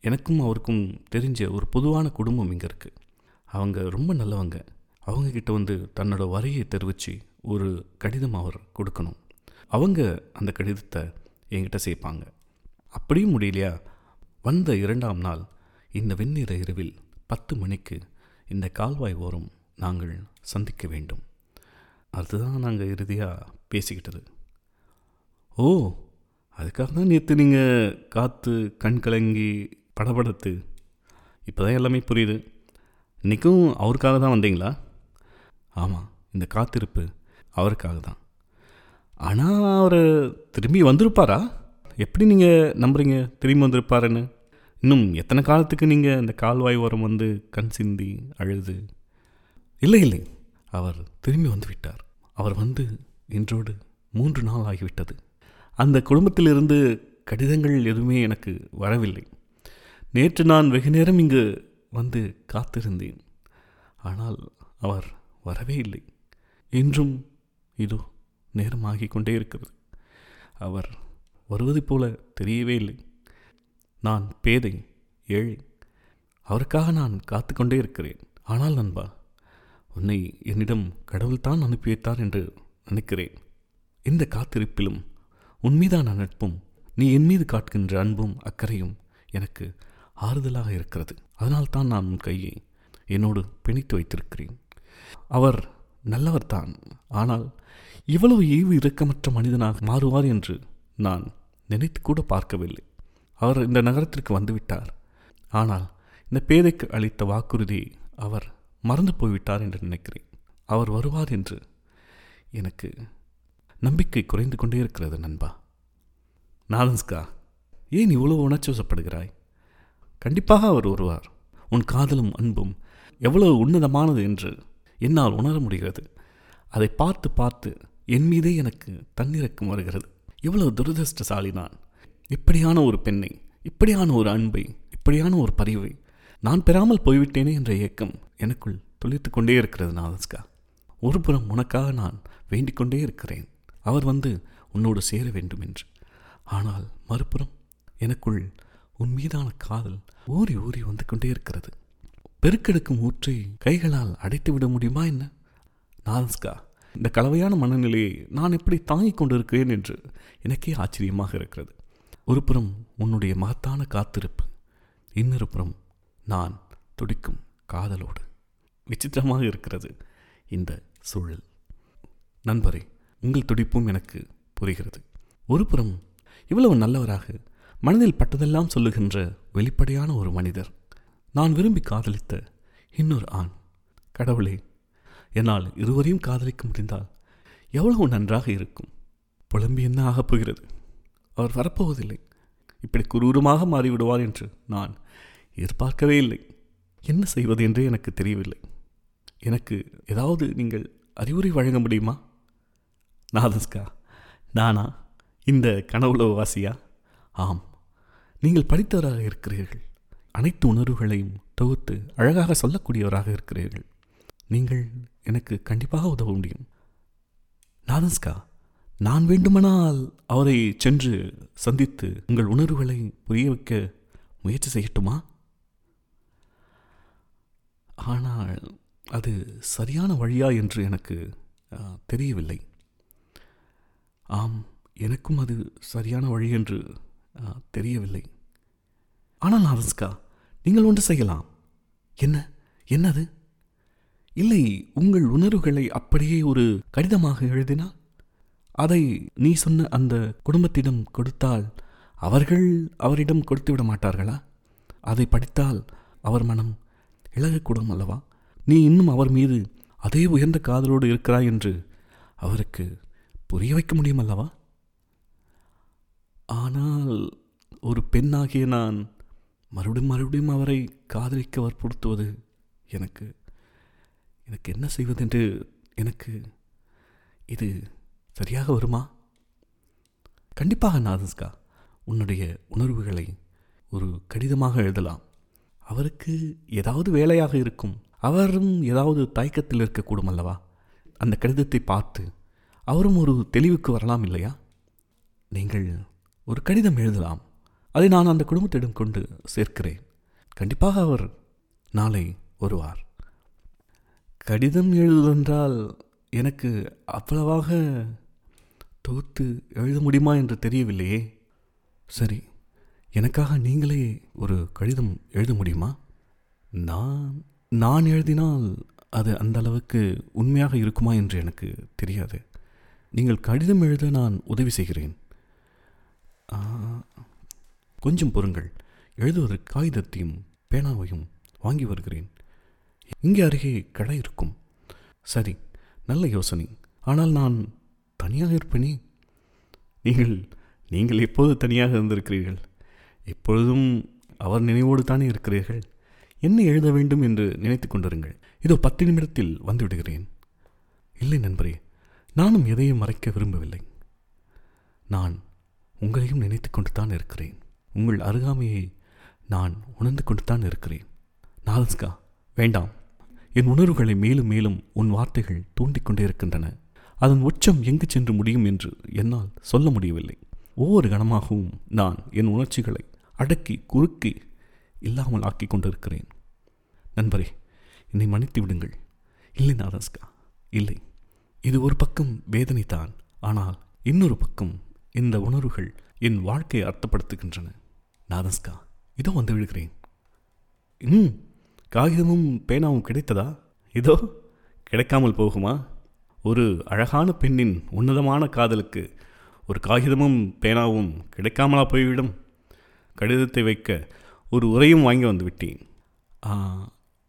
எனக்கும் அவருக்கும் தெரிஞ்ச ஒரு பொதுவான குடும்பம் இங்கே இருக்குது அவங்க ரொம்ப நல்லவங்க. அவங்கக்கிட்ட வந்து தன்னோட வரையை தெரிவித்து ஒரு கடிதம் அவர் கொடுக்கணும். அவங்க அந்த கடிதத்தை என்கிட்ட சேர்ப்பாங்க. அப்படியும் முடியலையா? வந்த இரண்டாம் நாள் இந்த வெண்ணிற இரவில் பத்து மணிக்கு இந்த கால்வாய் ஓரம் நாங்கள் சந்திக்க வேண்டும். அதுதான் நாங்கள் இறுதியாக பேசிக்கிட்டது. ஓ அதுக்காக தான் நேற்று நீங்கள் காற்று கண் கலங்கி படபடத்து. இப்போ தான் எல்லாமே புரியுது. இன்றைக்கும் அவருக்காக தான் வந்தீங்களா? ஆமாம் இந்த காத்திருப்பு அவருக்காக தான். ஆனால் அவர் திரும்பி வந்திருப்பாரா? எப்படி நீங்கள் நம்புகிறீங்க திரும்பி வந்திருப்பாருன்னு? இன்னும் எத்தனை காலத்துக்கு நீங்கள் இந்த கால்வாய் ஓரம் வந்து கண் சிந்தி அழுது? இல்லை இல்லை அவர் திரும்பி வந்து விட்டார். அவர் வந்து இன்றோடு மூன்று நாள் ஆகிவிட்டது. அந்த குடும்பத்திலிருந்து கடிதங்கள் எதுவுமே எனக்கு வரவில்லை. நேற்று நான் வெகு நேரம் இங்கு வந்து காத்திருந்தேன். ஆனால் அவர் வரவே இல்லை. இன்றும் இதோ நேரமாகிக் கொண்டே இருக்கிறது. அவர் வருவது போல தெரியவே இல்லை. நான் பேதை ஏழை அவருக்காக நான் காத்து கொண்டே இருக்கிறேன். ஆனால் நண்பா உன்னை என்னிடம் கடவுள்தான் அனுப்பி வைத்தார் என்று நினைக்கிறேன். இந்த காத்திருப்பிலும் உன்மீதான நட்பும் நீ என் மீது காட்டுகின்ற அன்பும் அக்கறையும் எனக்கு ஆறுதலாக இருக்கிறது. அதனால்தான் நான் உன் கையை என்னோடு பிணைத்து வைத்திருக்கிறேன். அவர் நல்லவர்தான் ஆனால் இவ்வளவு ஈவு இரக்கமற்ற மனிதனாக மாறுவார் என்று நான் நினைத்து கூட பார்க்கவில்லை. அவர் இந்த நகரத்திற்கு வந்துவிட்டார். ஆனால் இந்த பேதைக்கு அளித்த வாக்குறுதியை அவர் மறந்து போய்விட்டார் என்று நினைக்கிறேன். அவர் வருவார் என்று எனக்கு நம்பிக்கை குறைந்து கொண்டே இருக்கிறது நண்பா. நாதன்ஸ்கா ஏன் இவ்வளவு உணர்ச்சிவசப்படுகிறாய்? கண்டிப்பாக அவர் வருவார். உன் காதலும் அன்பும் எவ்வளவு உன்னதமானது என்று என்னால் உணர முடிகிறது. அதை பார்த்து பார்த்து என் மீதே எனக்கு தன்னிறக்கம் வருகிறது. எவ்வளவு துரதிருஷ்டசாலி நான். இப்படியான ஒரு பெண்ணை இப்படியான ஒரு அன்பை இப்படியான ஒரு பதிவை நான் பெறாமல் போய்விட்டேனே என்ற ஏக்கம் எனக்குள் துளிர்த்து கொண்டே இருக்கிறது நாதஸ்கா. ஒரு புறம் உனக்காக நான் வேண்டிக் கொண்டே இருக்கிறேன். அவர் வந்து உன்னோடு சேர வேண்டும் என்று ஆனால் மறுபுறம் எனக்குள் உன் மீதான காதல் ஊறி ஊறி வந்து கொண்டே இருக்கிறது. பெருக்கெடுக்கும் ஊற்றை கைகளால் அடைத்து விட முடியுமா என்ன? நாதஸ்கா இந்த கலவையான மனநிலையை நான் எப்படி தாங்கிக் கொண்டிருக்கிறேன் என்று எனக்கே ஆச்சரியமாக இருக்கிறது. ஒரு புறம் உன்னுடைய மகத்தான காத்திருப்பு இன்னொரு புறம் நான் துடிக்கும் காதலோடு. விசித்திரமாக இருக்கிறது இந்த சூழல். நண்பரே உங்கள் துடிப்பும் எனக்கு புரிகிறது. ஒரு புறம் இவ்வளவு நல்லவராக மனதில் பட்டதெல்லாம் சொல்லுகின்ற வெளிப்படையான ஒரு மனிதர். நான் விரும்பி காதலித்த இன்னொரு ஆண். கடவுளே என்னால் இருவரையும் காதலிக்க முடிந்தால் எவ்வளவு நன்றாக இருக்கும். புலம்பி என்ன ஆகப் போகிறது? அவர் வரப்போவதில்லை. இப்படி குரூரமாக மாறிவிடுவார் என்று நான் எதிர்பார்க்கவே இல்லை. என்ன செய்வது என்றே எனக்கு தெரியவில்லை. எனக்கு ஏதாவது நீங்கள் அறிவுரை வழங்க முடியுமா? நாதஸ்கா நானா? இந்த கனவுல வாசியா ஆம். நீங்கள் படித்தவராக இருக்கிறீர்கள். அனைத்து உணர்வுகளையும் தொகுத்து அழகாக சொல்லக்கூடியவராக இருக்கிறீர்கள். நீங்கள் எனக்கு கண்டிப்பாக உதவ முடியும். நாதஸ்கா நான் வேண்டுமானால் அவரை சென்று சந்தித்து உங்கள் உணர்வுகளை புரிய வைக்க முயற்சி செய்யட்டுமா? ஆனால் அது சரியான வழியா என்று எனக்கு தெரியவில்லை. ஆம் எனக்கும் அது சரியான வழி என்று தெரியவில்லை. ஆனால் நாதஸ்கா நீங்கள் ஒன்று செய்யலாம். என்ன என்னது? இல்லை உங்கள் உணர்வுகளை அப்படியே ஒரு கடிதமாக எழுதினால்? அதை நீ சொன்ன அந்த குடும்பத்திடம் கொடுத்தால் அவர்கள் அவரிடம் கொடுத்து விட மாட்டார்களா? அதை படித்தால் அவர் மனம் இழகக்கூடும் அல்லவா? நீ இன்னும் அவர் மீது அதே உயர்ந்த காதலோடு இருக்கிறாய் என்று அவருக்கு புரிய வைக்க முடியும் அல்லவா? ஆனால் ஒரு பெண்ணாகிய நான் மறுபடியும் மறுபடியும் அவரை காதலிக்க வற்புறுத்துவது எனக்கு எனக்கு என்ன செய்வதென்று எனக்கு இது சரியாக வருமா? கண்டிப்பாக நாதஸ்கா உன்னுடைய உணர்வுகளை ஒரு கடிதமாக எழுதலாம். அவருக்கு ஏதாவது வேலையாக இருக்கும். அவரும் ஏதாவது தயக்கத்தில் இருக்கக்கூடும் அல்லவா? அந்த கடிதத்தை பார்த்து அவரும் ஒரு தெளிவுக்கு வரலாம் இல்லையா? நீங்கள் ஒரு கடிதம் எழுதலாம். அதை நான் அந்த குடும்பத்திடம் கொண்டு சேர்க்கிறேன். கண்டிப்பாக அவர் நாளை வருவார். கடிதம் எழுதுவென்றால் எனக்கு அவ்வளவாக தொகுத்து எழுத முடியுமா என்று தெரியவில்லையே. சரி எனக்காக நீங்களே ஒரு கடிதம் எழுத முடியுமா? நான் நான் எழுதினால் அது அந்த அளவுக்கு உண்மையாக இருக்குமா என்று எனக்கு தெரியாது. நீங்கள் கடிதம் எழுத நான் உதவி செய்கிறேன். கொஞ்சம் பொறுங்கள். எழுதுவதற்கு காகிதத்தையும் பேனாவையும் வாங்கி வருகிறேன். இங்கே அருகே கடை இருக்கும். சரி நல்ல யோசனை. ஆனால் நான் தனியாக இருப்பேனே? நீங்கள் நீங்கள் எப்போது தனியாக இருந்திருக்கிறீர்கள்? எப்பொழுதும் அவர் நினைவோடு தானே இருக்கிறீர்கள்? என்ன எழுத வேண்டும் என்று நினைத்து கொண்டிருங்கள். இதோ பத்து நிமிடத்தில் வந்துவிடுகிறேன். இல்லை நண்பரே நானும் எதையும் மறைக்க விரும்பவில்லை. நான் உங்களையும் நினைத்து கொண்டு தான் இருக்கிறேன். உங்கள் அருகாமையை நான் உணர்ந்து கொண்டு தான் இருக்கிறேன். நாலஸ்கா வேண்டாம். என் உணர்வுகளை மேலும் மேலும் உன் வார்த்தைகள் தூண்டிக்கொண்டே இருக்கின்றன. அதன் உச்சம் எங்கு சென்று முடியும் என்று என்னால் சொல்ல முடியவில்லை. ஒவ்வொரு கணமாகவும் நான் என் உணர்ச்சிகளை அடக்கி குறுக்கி இல்லாமல் ஆக்கி கொண்டிருக்கிறேன். நண்பரே என்னை மன்னித்து விடுங்கள். இல்லை நாதாஸ்கா இல்லை. இது ஒரு பக்கம் வேதனை தான் ஆனால் இன்னொரு பக்கம் இந்த உணர்வுகள் என் வாழ்க்கையை அர்த்தப்படுத்துகின்றன. நாதாஸ்கா இதோ வந்து விடுகிறேன். ம் காகிதமும் பேனாவும் கிடைத்ததா? இதோ கிடைக்காமல் போகுமா? ஒரு அழகான பெண்ணின் உன்னதமான காதலுக்கு ஒரு காகிதமும் பேனாவும் கிடைக்காமலா போய்விடும்? கடிதத்தை வைக்க ஒரு உரையும் வாங்கி வந்து விட்டேன்.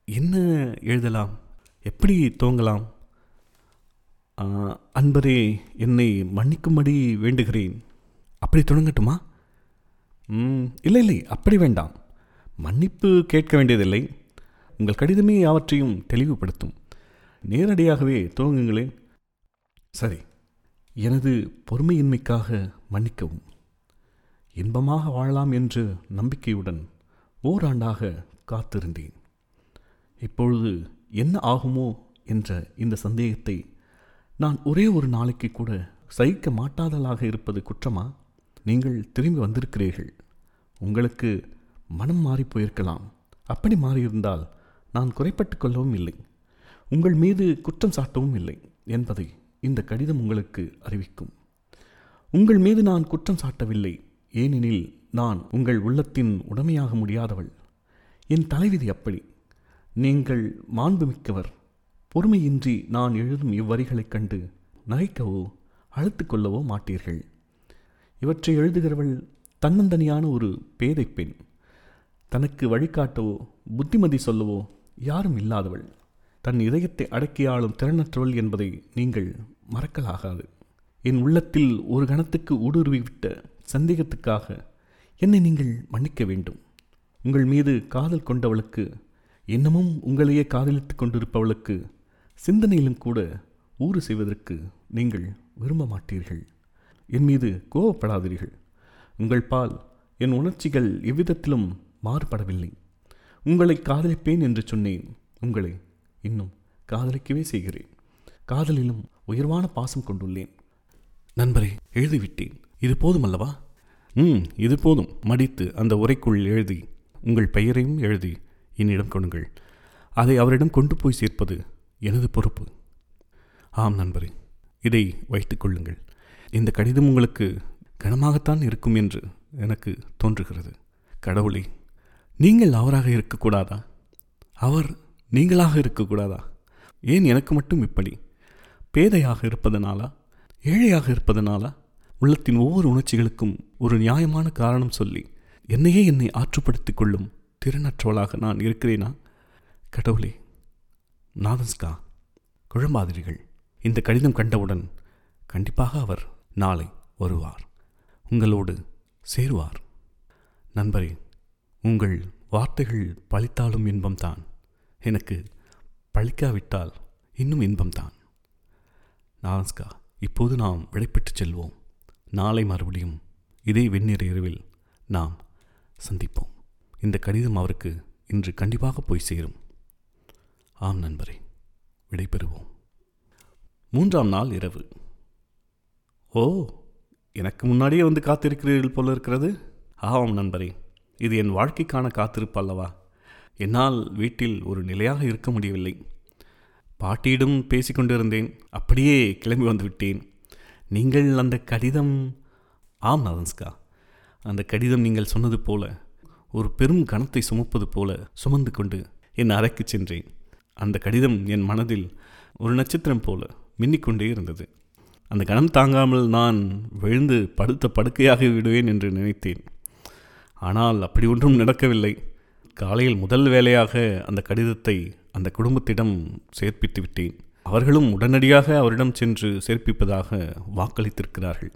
என்ன எழுதலாம்? எப்படி துவங்கலாம்? அன்பரே என்னை மன்னிக்கும்படி வேண்டுகிறேன். அப்படி தொடங்கட்டுமா? ம், இல்லை இல்லை அப்படி வேண்டாம். மன்னிப்பு கேட்க வேண்டியதில்லை. உங்கள் கடிதமே யாவற்றையும் தெளிவுபடுத்தும். நேரடியாகவே துவங்குங்களேன். சரி எனது பொறுமையின்மைக்காக மன்னிக்கவும். இன்பமாக வாழலாம் என்று நம்பிக்கையுடன் ஓராண்டாக காத்திருந்தேன். இப்பொழுது என்ன ஆகுமோ என்ற இந்த சந்தேகத்தை நான் ஒரே ஒரு நாளைக்கு கூட சகிக்க மாட்டாதலாக இருப்பது குற்றமா? நீங்கள் திரும்பி வந்திருக்கிறீர்கள். உங்களுக்கு மனம் மாறி போயிருக்கலாம். அப்படி மாறியிருந்தால் நான் குறைப்பட்டு கொள்ளவும் இல்லை. உங்கள் மீது குற்றம் சாட்டவும் இல்லை என்பதை இந்த கடிதம் உங்களுக்கு அறிவிக்கும். உங்கள் மீது நான் குற்றம் சாட்டவில்லை. ஏனெனில் நான் உங்கள் உள்ளத்தின் உடமையாக முடியாதவள். என் தலைவிதி அப்படி. நீங்கள் மாண்புமிக்கவர். பொறுமையின்றி நான் எழுதும் இவ்வரிகளைக் கண்டு நகைக்கவோ அழுத்து கொள்ளவோ மாட்டீர்கள். இவற்றை எழுதுகிறவள் தன்னந்தனியான ஒரு பேதை பெண். தனக்கு வழிகாட்டவோ புத்திமதி சொல்லவோ யாரும் இல்லாதவள். தன் இதயத்தை அடக்கியாளும் திறனற்றவள் என்பதை நீங்கள் மறக்கலாகாது. என் உள்ளத்தில் ஒரு கணத்துக்கு ஊடுருவிவிட்ட சந்தேகத்துக்காக என்னை நீங்கள் மன்னிக்க வேண்டும். உங்கள் மீது காதல் கொண்டவளுக்கு இன்னமும் உங்களையே காதலித்துக் கொண்டிருப்பவளுக்கு சிந்தனையிலும் கூட ஊறு செய்வதற்கு நீங்கள் விரும்ப மாட்டீர்கள். என் மீது கோபப்படாதீர்கள் உங்கள் பால் என் உணர்ச்சிகள் எவ்விதத்திலும் மாறுபடவில்லை. உங்களை காதலிப்பேன் என்று சொன்னேன். உங்களை இன்னும் காதலிக்கவே செய்கிறேன். காதலிலும் உயர்வான பாசம் கொண்டுள்ளேன். நண்பரை எழுதிவிட்டேன். இது போதுமல்லவா ம் இது போதும். மடித்து அந்த உரைக்குள் எழுதி உங்கள் பெயரையும் எழுதி என்னிடம் கொடுங்கள் அதை அவரிடம் கொண்டு போய் சேர்ப்பது எனது பொறுப்பு. ஆம் நண்பரே இதை வைத்துக் கொள்ளுங்கள். இந்த கடிதம் உங்களுக்கு கனமாகத்தான் இருக்கும் என்று எனக்கு தோன்றுகிறது. கடவுளே நீங்கள் அவராக இருக்கக்கூடாதா? அவர் நீங்களாக இருக்கக்கூடாதா? ஏன் எனக்கு மட்டும் இப்படி? பேதையாக இருப்பதனாலா? ஏழையாக இருப்பதனாலா? உள்ளத்தின் ஒவ்வொரு உணர்ச்சிகளுக்கும் ஒரு நியாயமான காரணம் சொல்லி என்னையே என்னை ஆற்றுப்படுத்திக் கொள்ளும் திறனற்றவளாக நான் இருக்கிறேனா? கடவுளே நாதன்ஸ்கா குழம்பாதிரிகள் இந்த கடிதம் கண்டவுடன் கண்டிப்பாக அவர் நாளை வருவார் உங்களோடு சேருவார். நண்பரே உங்கள் வார்த்தைகள் பழித்தாலும் இன்பம்தான் எனக்கு பழிக்காவிட்டால் இன்னும் இன்பம்தான் நாதன்ஸ்கா இப்போது நாம் விடைபெற்று செல்வோம். நாளை மறுபடியும் இதே வெந்நீர் இரவில் நாம் சந்திப்போம். இந்த கடிதம் அவருக்கு இன்று கண்டிப்பாக போய் சேரும். ஆம் நண்பரே விடைபெறுவோம். மூன்றாம் நாள் இரவு. ஓ எனக்கு முன்னாடியே வந்து காத்திருக்கிறீர்கள் போல இருக்கிறது. ஆமாம் நண்பரே இது என் வாழ்க்கைக்கான காத்திருப்பு அல்லவா? என்னால் வீட்டில் ஒரு நிலையாக இருக்க முடியவில்லை. பாட்டியிடம் பேசிக்கொண்டிருந்தேன். அப்படியே கிளம்பி வந்து விட்டேன் நீங்கள் அந்த கடிதம் ஆம் நதன்ஸ்கா. அந்த கடிதம் நீங்கள் சொன்னது போல ஒரு பெரும் கணத்தை சுமப்பது போல சுமந்து கொண்டு என் அறைக்கு சென்றேன். அந்த கடிதம் என் மனதில் ஒரு நட்சத்திரம் போல மின்னிக்கொண்டே இருந்தது. அந்த கணம் தாங்காமல் நான் விழுந்து படுத்த படுக்கையாகி விடுவேன் என்று நினைத்தேன். ஆனால் அப்படி ஒன்றும் நடக்கவில்லை. காலையில் முதல் வேலையாக அந்த கடிதத்தை அந்த குடும்பத்திடம் சேர்ப்பித்து விட்டேன். அவர்களும் உடனடியாக அவரிடம் சென்று சேர்ப்பிப்பதாக வாக்களித்திருக்கிறார்கள்.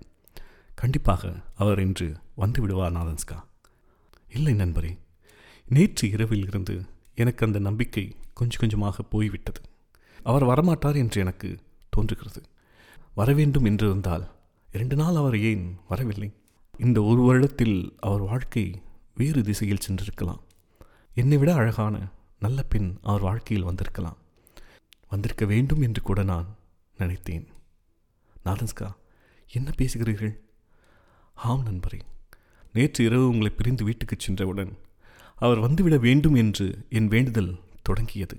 கண்டிப்பாக அவர் இன்று வந்து விடுவார் நாதன்ஸ்கா. இல்லை நண்பரே நேற்று இரவில் இருந்து எனக்கு அந்த நம்பிக்கை கொஞ்சம் கொஞ்சமாக போய்விட்டது. அவர் வரமாட்டார் என்று எனக்கு தோன்றுகிறது. வரவேண்டும் என்றிருந்தால் இரண்டு நாள் அவர் ஏன் வரவில்லை? இந்த ஒரு வருடத்தில் அவர் வாழ்க்கை வேறு திசையில் சென்றிருக்கலாம். என்னை விட அழகான நல்ல பெண் அவர் வாழ்க்கையில் வந்திருக்கலாம். வந்திருக்க வேண்டும் என்று கூட நான் நினைத்தேன். நாதன்ஸ்கா என்ன பேசுகிறீர்கள்? ஆம் நண்பரே நேற்று இரவு உங்களை பிரிந்து வீட்டுக்கு சென்றவுடன் அவர் வந்துவிட வேண்டும் என்று என் வேண்டுதல் தொடங்கியது.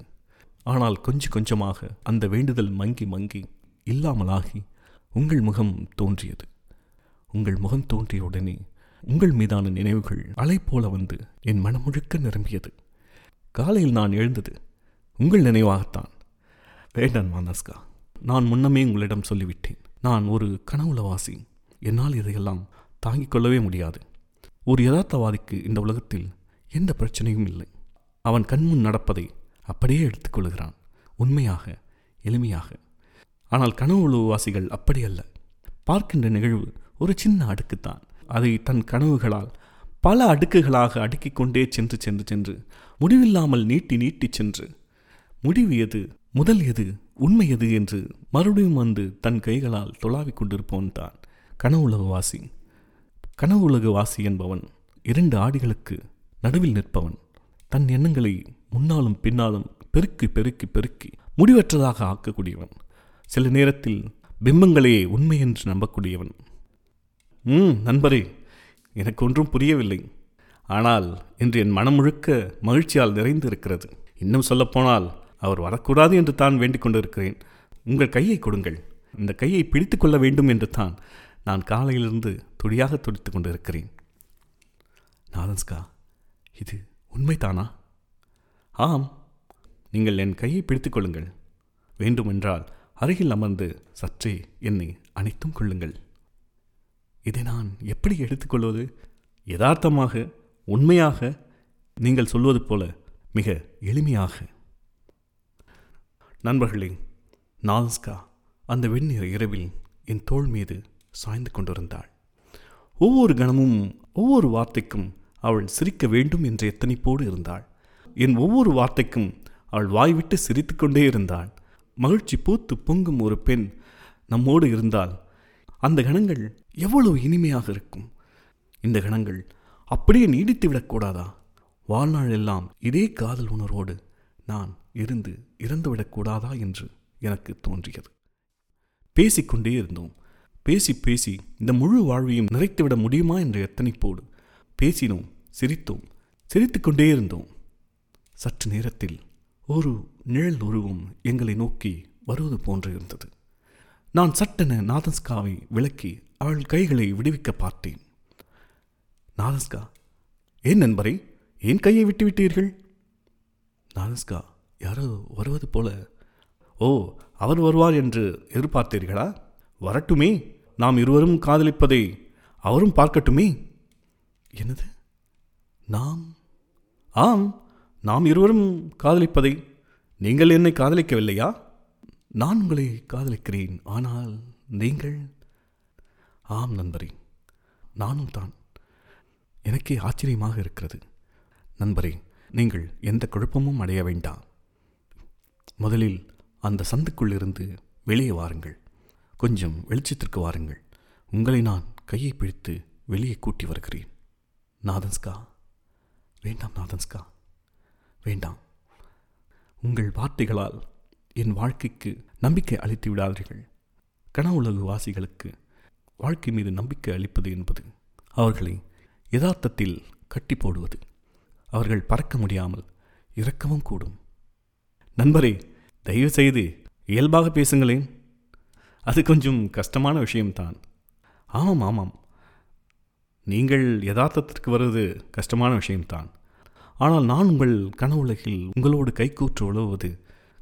ஆனால் கொஞ்சம் கொஞ்சமாக அந்த வேண்டுதல் மங்கி மங்கி இல்லாமலாகி உங்கள் முகம் தோன்றியது. உங்கள் முகம் தோன்றிய உடனே உங்கள் மீதான நினைவுகள் அலை போல வந்து என் மனம் முழுக்க நிரம்பியது. காலையில் நான் எழுந்தது உங்கள் நினைவாகத்தான். வேண்டாம் மானஸ்கா. நான் முன்னமே உங்களிடம் சொல்லிவிட்டேன். நான் ஒரு கனவுலவாசி. என்னால் இதையெல்லாம் தாங்கிக் கொள்ளவே முடியாது. ஒரு யதார்த்தவாதிக்கு இந்த உலகத்தில் எந்த பிரச்சனையும் இல்லை. அவன் கண்முன் நடப்பதை அப்படியே எடுத்துக்கொள்கிறான் உண்மையாக எளிமையாக. ஆனால் கனவு உலகவாசிகள் அப்படி அல்ல. பார்க்கின்ற நிகழ்வு ஒரு சின்ன அடுக்குத்தான். அதை தன் கனவுகளால் பல அடுக்குகளாக அடுக்கிக் கொண்டே சென்று சென்று சென்று முடிவில்லாமல் நீட்டி நீட்டி சென்று முடிவு எது? முதல் எது உண்மை எது என்று மறுபடியும் வந்து தன் கைகளால் தொலாவிக் கொண்டிருப்பவன் தான் கனவுலக வாசி. கனவுலக வாசி என்பவன் இரண்டு ஆடிகளுக்கு நடுவில் நிற்பவன். தன் எண்ணங்களை முன்னாலும் பின்னாலும் பெருக்கி பெருக்கி பெருக்கி முடிவற்றதாக ஆக்கக்கூடியவன். சில நேரத்தில் பிம்பங்களையே உண்மை என்று நம்பக்கூடியவன். ம் நண்பரே எனக்கு ஒன்றும் புரியவில்லை. ஆனால் இன்று என் மனம் முழுக்க மகிழ்ச்சியால் நிறைந்து இருக்கிறது இன்னும் சொல்லப்போனால் அவர் வரக்கூடாது என்று தான் வேண்டிக் கொண்டிருக்கிறேன். உங்கள் கையை கொடுங்கள். இந்த கையை பிடித்து கொள்ள வேண்டும் என்று தான் நான் காலையிலிருந்து துடியாக துடித்து கொண்டிருக்கிறேன். நாதன்ஸ்கா இது உண்மைதானா? ஆம் நீங்கள் என் கையை பிடித்துக் கொள்ளுங்கள். வேண்டுமென்றால் அருகில் அமர்ந்து சற்றே என்னை அணைத்தும் கொள்ளுங்கள். இதை நான் எப்படி எடுத்துக்கொள்வது யதார்த்தமாக உண்மையாக நீங்கள் சொல்வது போல மிக எளிமையாக. நண்பர்களே நாதஸ்கா அந்த வெண்ணிற இரவில் என் தோள் மீது சாய்ந்து கொண்டிருந்தாள். ஒவ்வொரு கணமும் ஒவ்வொரு வார்த்தைக்கும் அவள் சிரிக்க வேண்டும் என்ற எத்தனைப்போடு இருந்தாள். என் ஒவ்வொரு வார்த்தைக்கும் அவள் வாய்விட்டு சிரித்துக்கொண்டே இருந்தாள். மகிழ்ச்சி பூத்து பொங்கும் ஒரு பெண் நம்மோடு இருந்தால் அந்த கணங்கள் எவ்வளவு இனிமையாக இருக்கும். இந்த கணங்கள் அப்படியே நீடித்து விடக்கூடாதா வாழ்நாள் எல்லாம் இதே காதல் உணர்வோடு நான் இருந்து இறந்துவிடக்கூடாதா என்று எனக்கு தோன்றியது. பேசிக்கொண்டே இருந்தோம். பேசி பேசி இந்த முழு வாழ்வையும் நிறைத்துவிட முடியுமா என்ற எத்தனைப்போடு பேசினோம் சிரித்தோம் சிரித்துக்கொண்டே இருந்தோம். சற்று நேரத்தில் ஒரு நிழல் உருவம் எங்களை நோக்கி வருவது போன்று இருந்தது. நான் சட்டென நாதஸ்காவை விளக்கி அவள் கைகளை விடுவிக்க பார்த்தேன். நாதஸ்கா ஏன் நண்பரே ஏன் கையை விட்டுவிட்டீர்கள் நானஸ்கா யாரோ வருவது போல. ஓ அவர் வருவார் என்று எதிர்பார்த்தீர்களா? வரட்டுமே நாம் இருவரும் காதலிப்பதை அவரும் பார்க்கட்டுமே. என்னது? நாம்? ஆம் நாம் இருவரும் காதலிப்பதை நீங்கள் என்னை காதலிக்கவில்லையா? நான் உங்களை காதலிக்கிறேன் ஆனால் நீங்கள்? ஆம் நண்பரே நானும் தான். எனக்கே ஆச்சரியமாக இருக்கிறது. நண்பரே நீங்கள் எந்த குழப்பமும் அடைய வேண்டாம். முதலில் அந்த சந்துக்குள்ளிருந்து வெளியே வாருங்கள். கொஞ்சம் வெளிச்சத்திற்கு வாருங்கள். உங்களை நான் கையை பிடித்து வெளியே கூட்டி வருகிறேன். நாதன்ஸ்கா. வேண்டாம் நாதன்ஸ்கா. வேண்டாம். உங்கள் வார்த்தைகளால் என் வாழ்க்கைக்கு நம்பிக்கை அளித்து விடாதீர்கள். கனவுலகு வாசிகளுக்கு வாழ்க்கை மீது நம்பிக்கை அளிப்பது என்பது அவர்களை யதார்த்தத்தில் கட்டி போடுவது. அவர்கள் பறக்க முடியாமல் இறக்கவும் கூடும். நண்பரே தயவு செய்து இயல்பாக பேசுங்களேன். அது கொஞ்சம் கஷ்டமான விஷயம்தான். ஆமாம் ஆமாம். நீங்கள் யதார்த்தத்திற்கு வருவது கஷ்டமான விஷயம்தான். ஆனால் நான் உங்கள் கனவுலகில் உங்களோடு கைக்கூற்று உழவுவது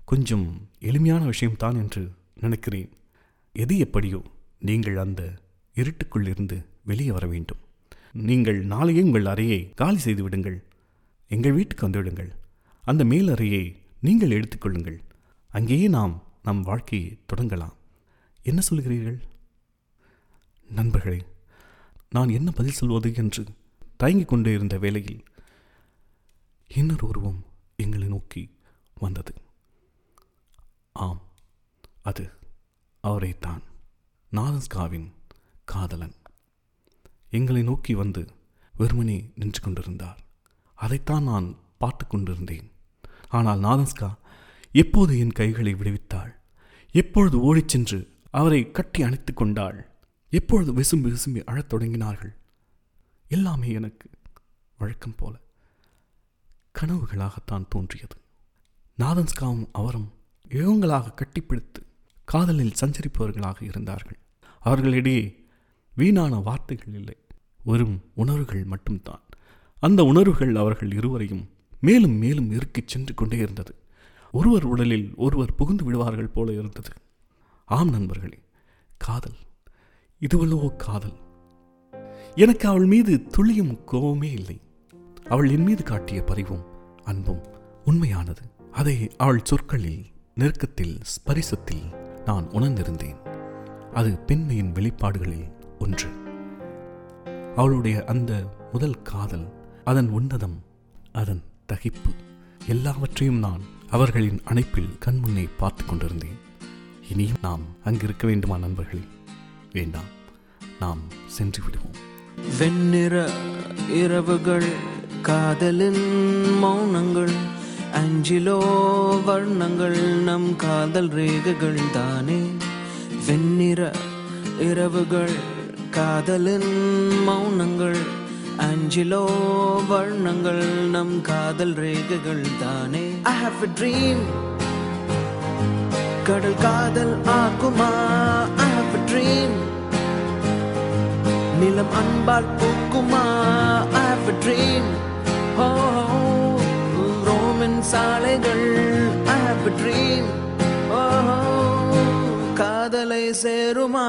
கொஞ்சம் எளிமையான விஷயம்தான் என்று நினைக்கிறேன். எது எப்படியோ நீங்கள் அந்த இருட்டுக்குள்ளிருந்து வெளியே வர வேண்டும். நீங்கள் நாளையே உங்கள் அறையை காலி செய்து விடுங்கள். எங்கள் வீட்டுக்கு வந்துவிடுங்கள். அந்த மேலறையை நீங்கள் எடுத்துக்கொள்ளுங்கள் அங்கேயே நாம் நம் வாழ்க்கையை தொடங்கலாம். என்ன சொல்கிறீர்கள்? நண்பர்களே நான் என்ன பதில் சொல்வது என்று தயங்கிக் கொண்டே இருந்த வேளையில் இன்னொரு உருவம் எங்களை நோக்கி வந்தது. ஆம் அது அவரைத்தான் நாதஸ்காவின் காதலன். எங்களை நோக்கி வந்து வெறுமனே நின்று கொண்டிருந்தார். அதைத்தான் நான் பார்த்து கொண்டிருந்தேன் ஆனால் நாதஸ்கா எப்போது என் கைகளை விடுவித்தாள்? எப்பொழுது ஓடிச் சென்று அவரை கட்டி அணைத்து கொண்டாள்? எப்பொழுது விசும்பி விசும்பி அழத் தொடங்கினார்கள்? எல்லாமே எனக்கு வழக்கம் போல கனவுகளாகத்தான் தோன்றியது. நாதன்ஸ்காவும் அவரும் யுகங்களாக கட்டிப்பிடித்து காதலில் சஞ்சரிப்பவர்களாக இருந்தார்கள். அவர்களிடையே வீணான வார்த்தைகள் இல்லை. வெறும் உணர்வுகள் மட்டும்தான். அந்த உணர்வுகள் அவர்கள் இருவரையும் மேலும் மேலும் இறுக்கிச் சென்று கொண்டே இருந்தது. ஒருவர் உடலில் ஒருவர் புகுந்து விடுவார்கள் போல இருந்தது. ஆம் நண்பர்களே காதல். இதுவல்லவோ காதல். எனக்கு அவள் மீது துளியும் கோபமே இல்லை. அவள் என் மீது காட்டிய பரிவும் அன்பும் உண்மையானது. அதை அவள் சொற்களில் நெருக்கத்தில் ஸ்பரிசத்தில் நான் உணர்ந்திருந்தேன். அது பெண்மையின் வெளிப்பாடுகளில் ஒன்று. அவளுடைய அந்த முதல் காதல் அதன் உன்னதம் அதன் தகிப்பு. எல்லாவற்றையும் நான் அவர்களின் அணைப்பில் கண்முன்னே பார்த்து கொண்டிருந்தேன். இனியும் நாம் அங்கிருக்க வேண்டுமா நண்பர்களே? வேண்டாம். நாம் சென்று விடுவோம். வெண்ணிற இரவுகள் காதலின் மௌனங்கள் அஞ்சிலோ வர்ணங்கள் நம் காதல் ரேகைகள் தானே? வெண்ணிற இரவுகள் காதலின் மௌனங்கள் அஞ்சிலோ வண்ணங்கள் நம் காதல் ரேகைகள் தானே. ஐ ஹாவ் a ட்ரீம் கடல் காதல் ஆக்குமா? ஐ ஹாவ் a ட்ரீம் நிலம் அன்பால் பூக்குமா? I have a dream oh, Roman சாலைகள். I have a dream oh, காதலை சேருமா?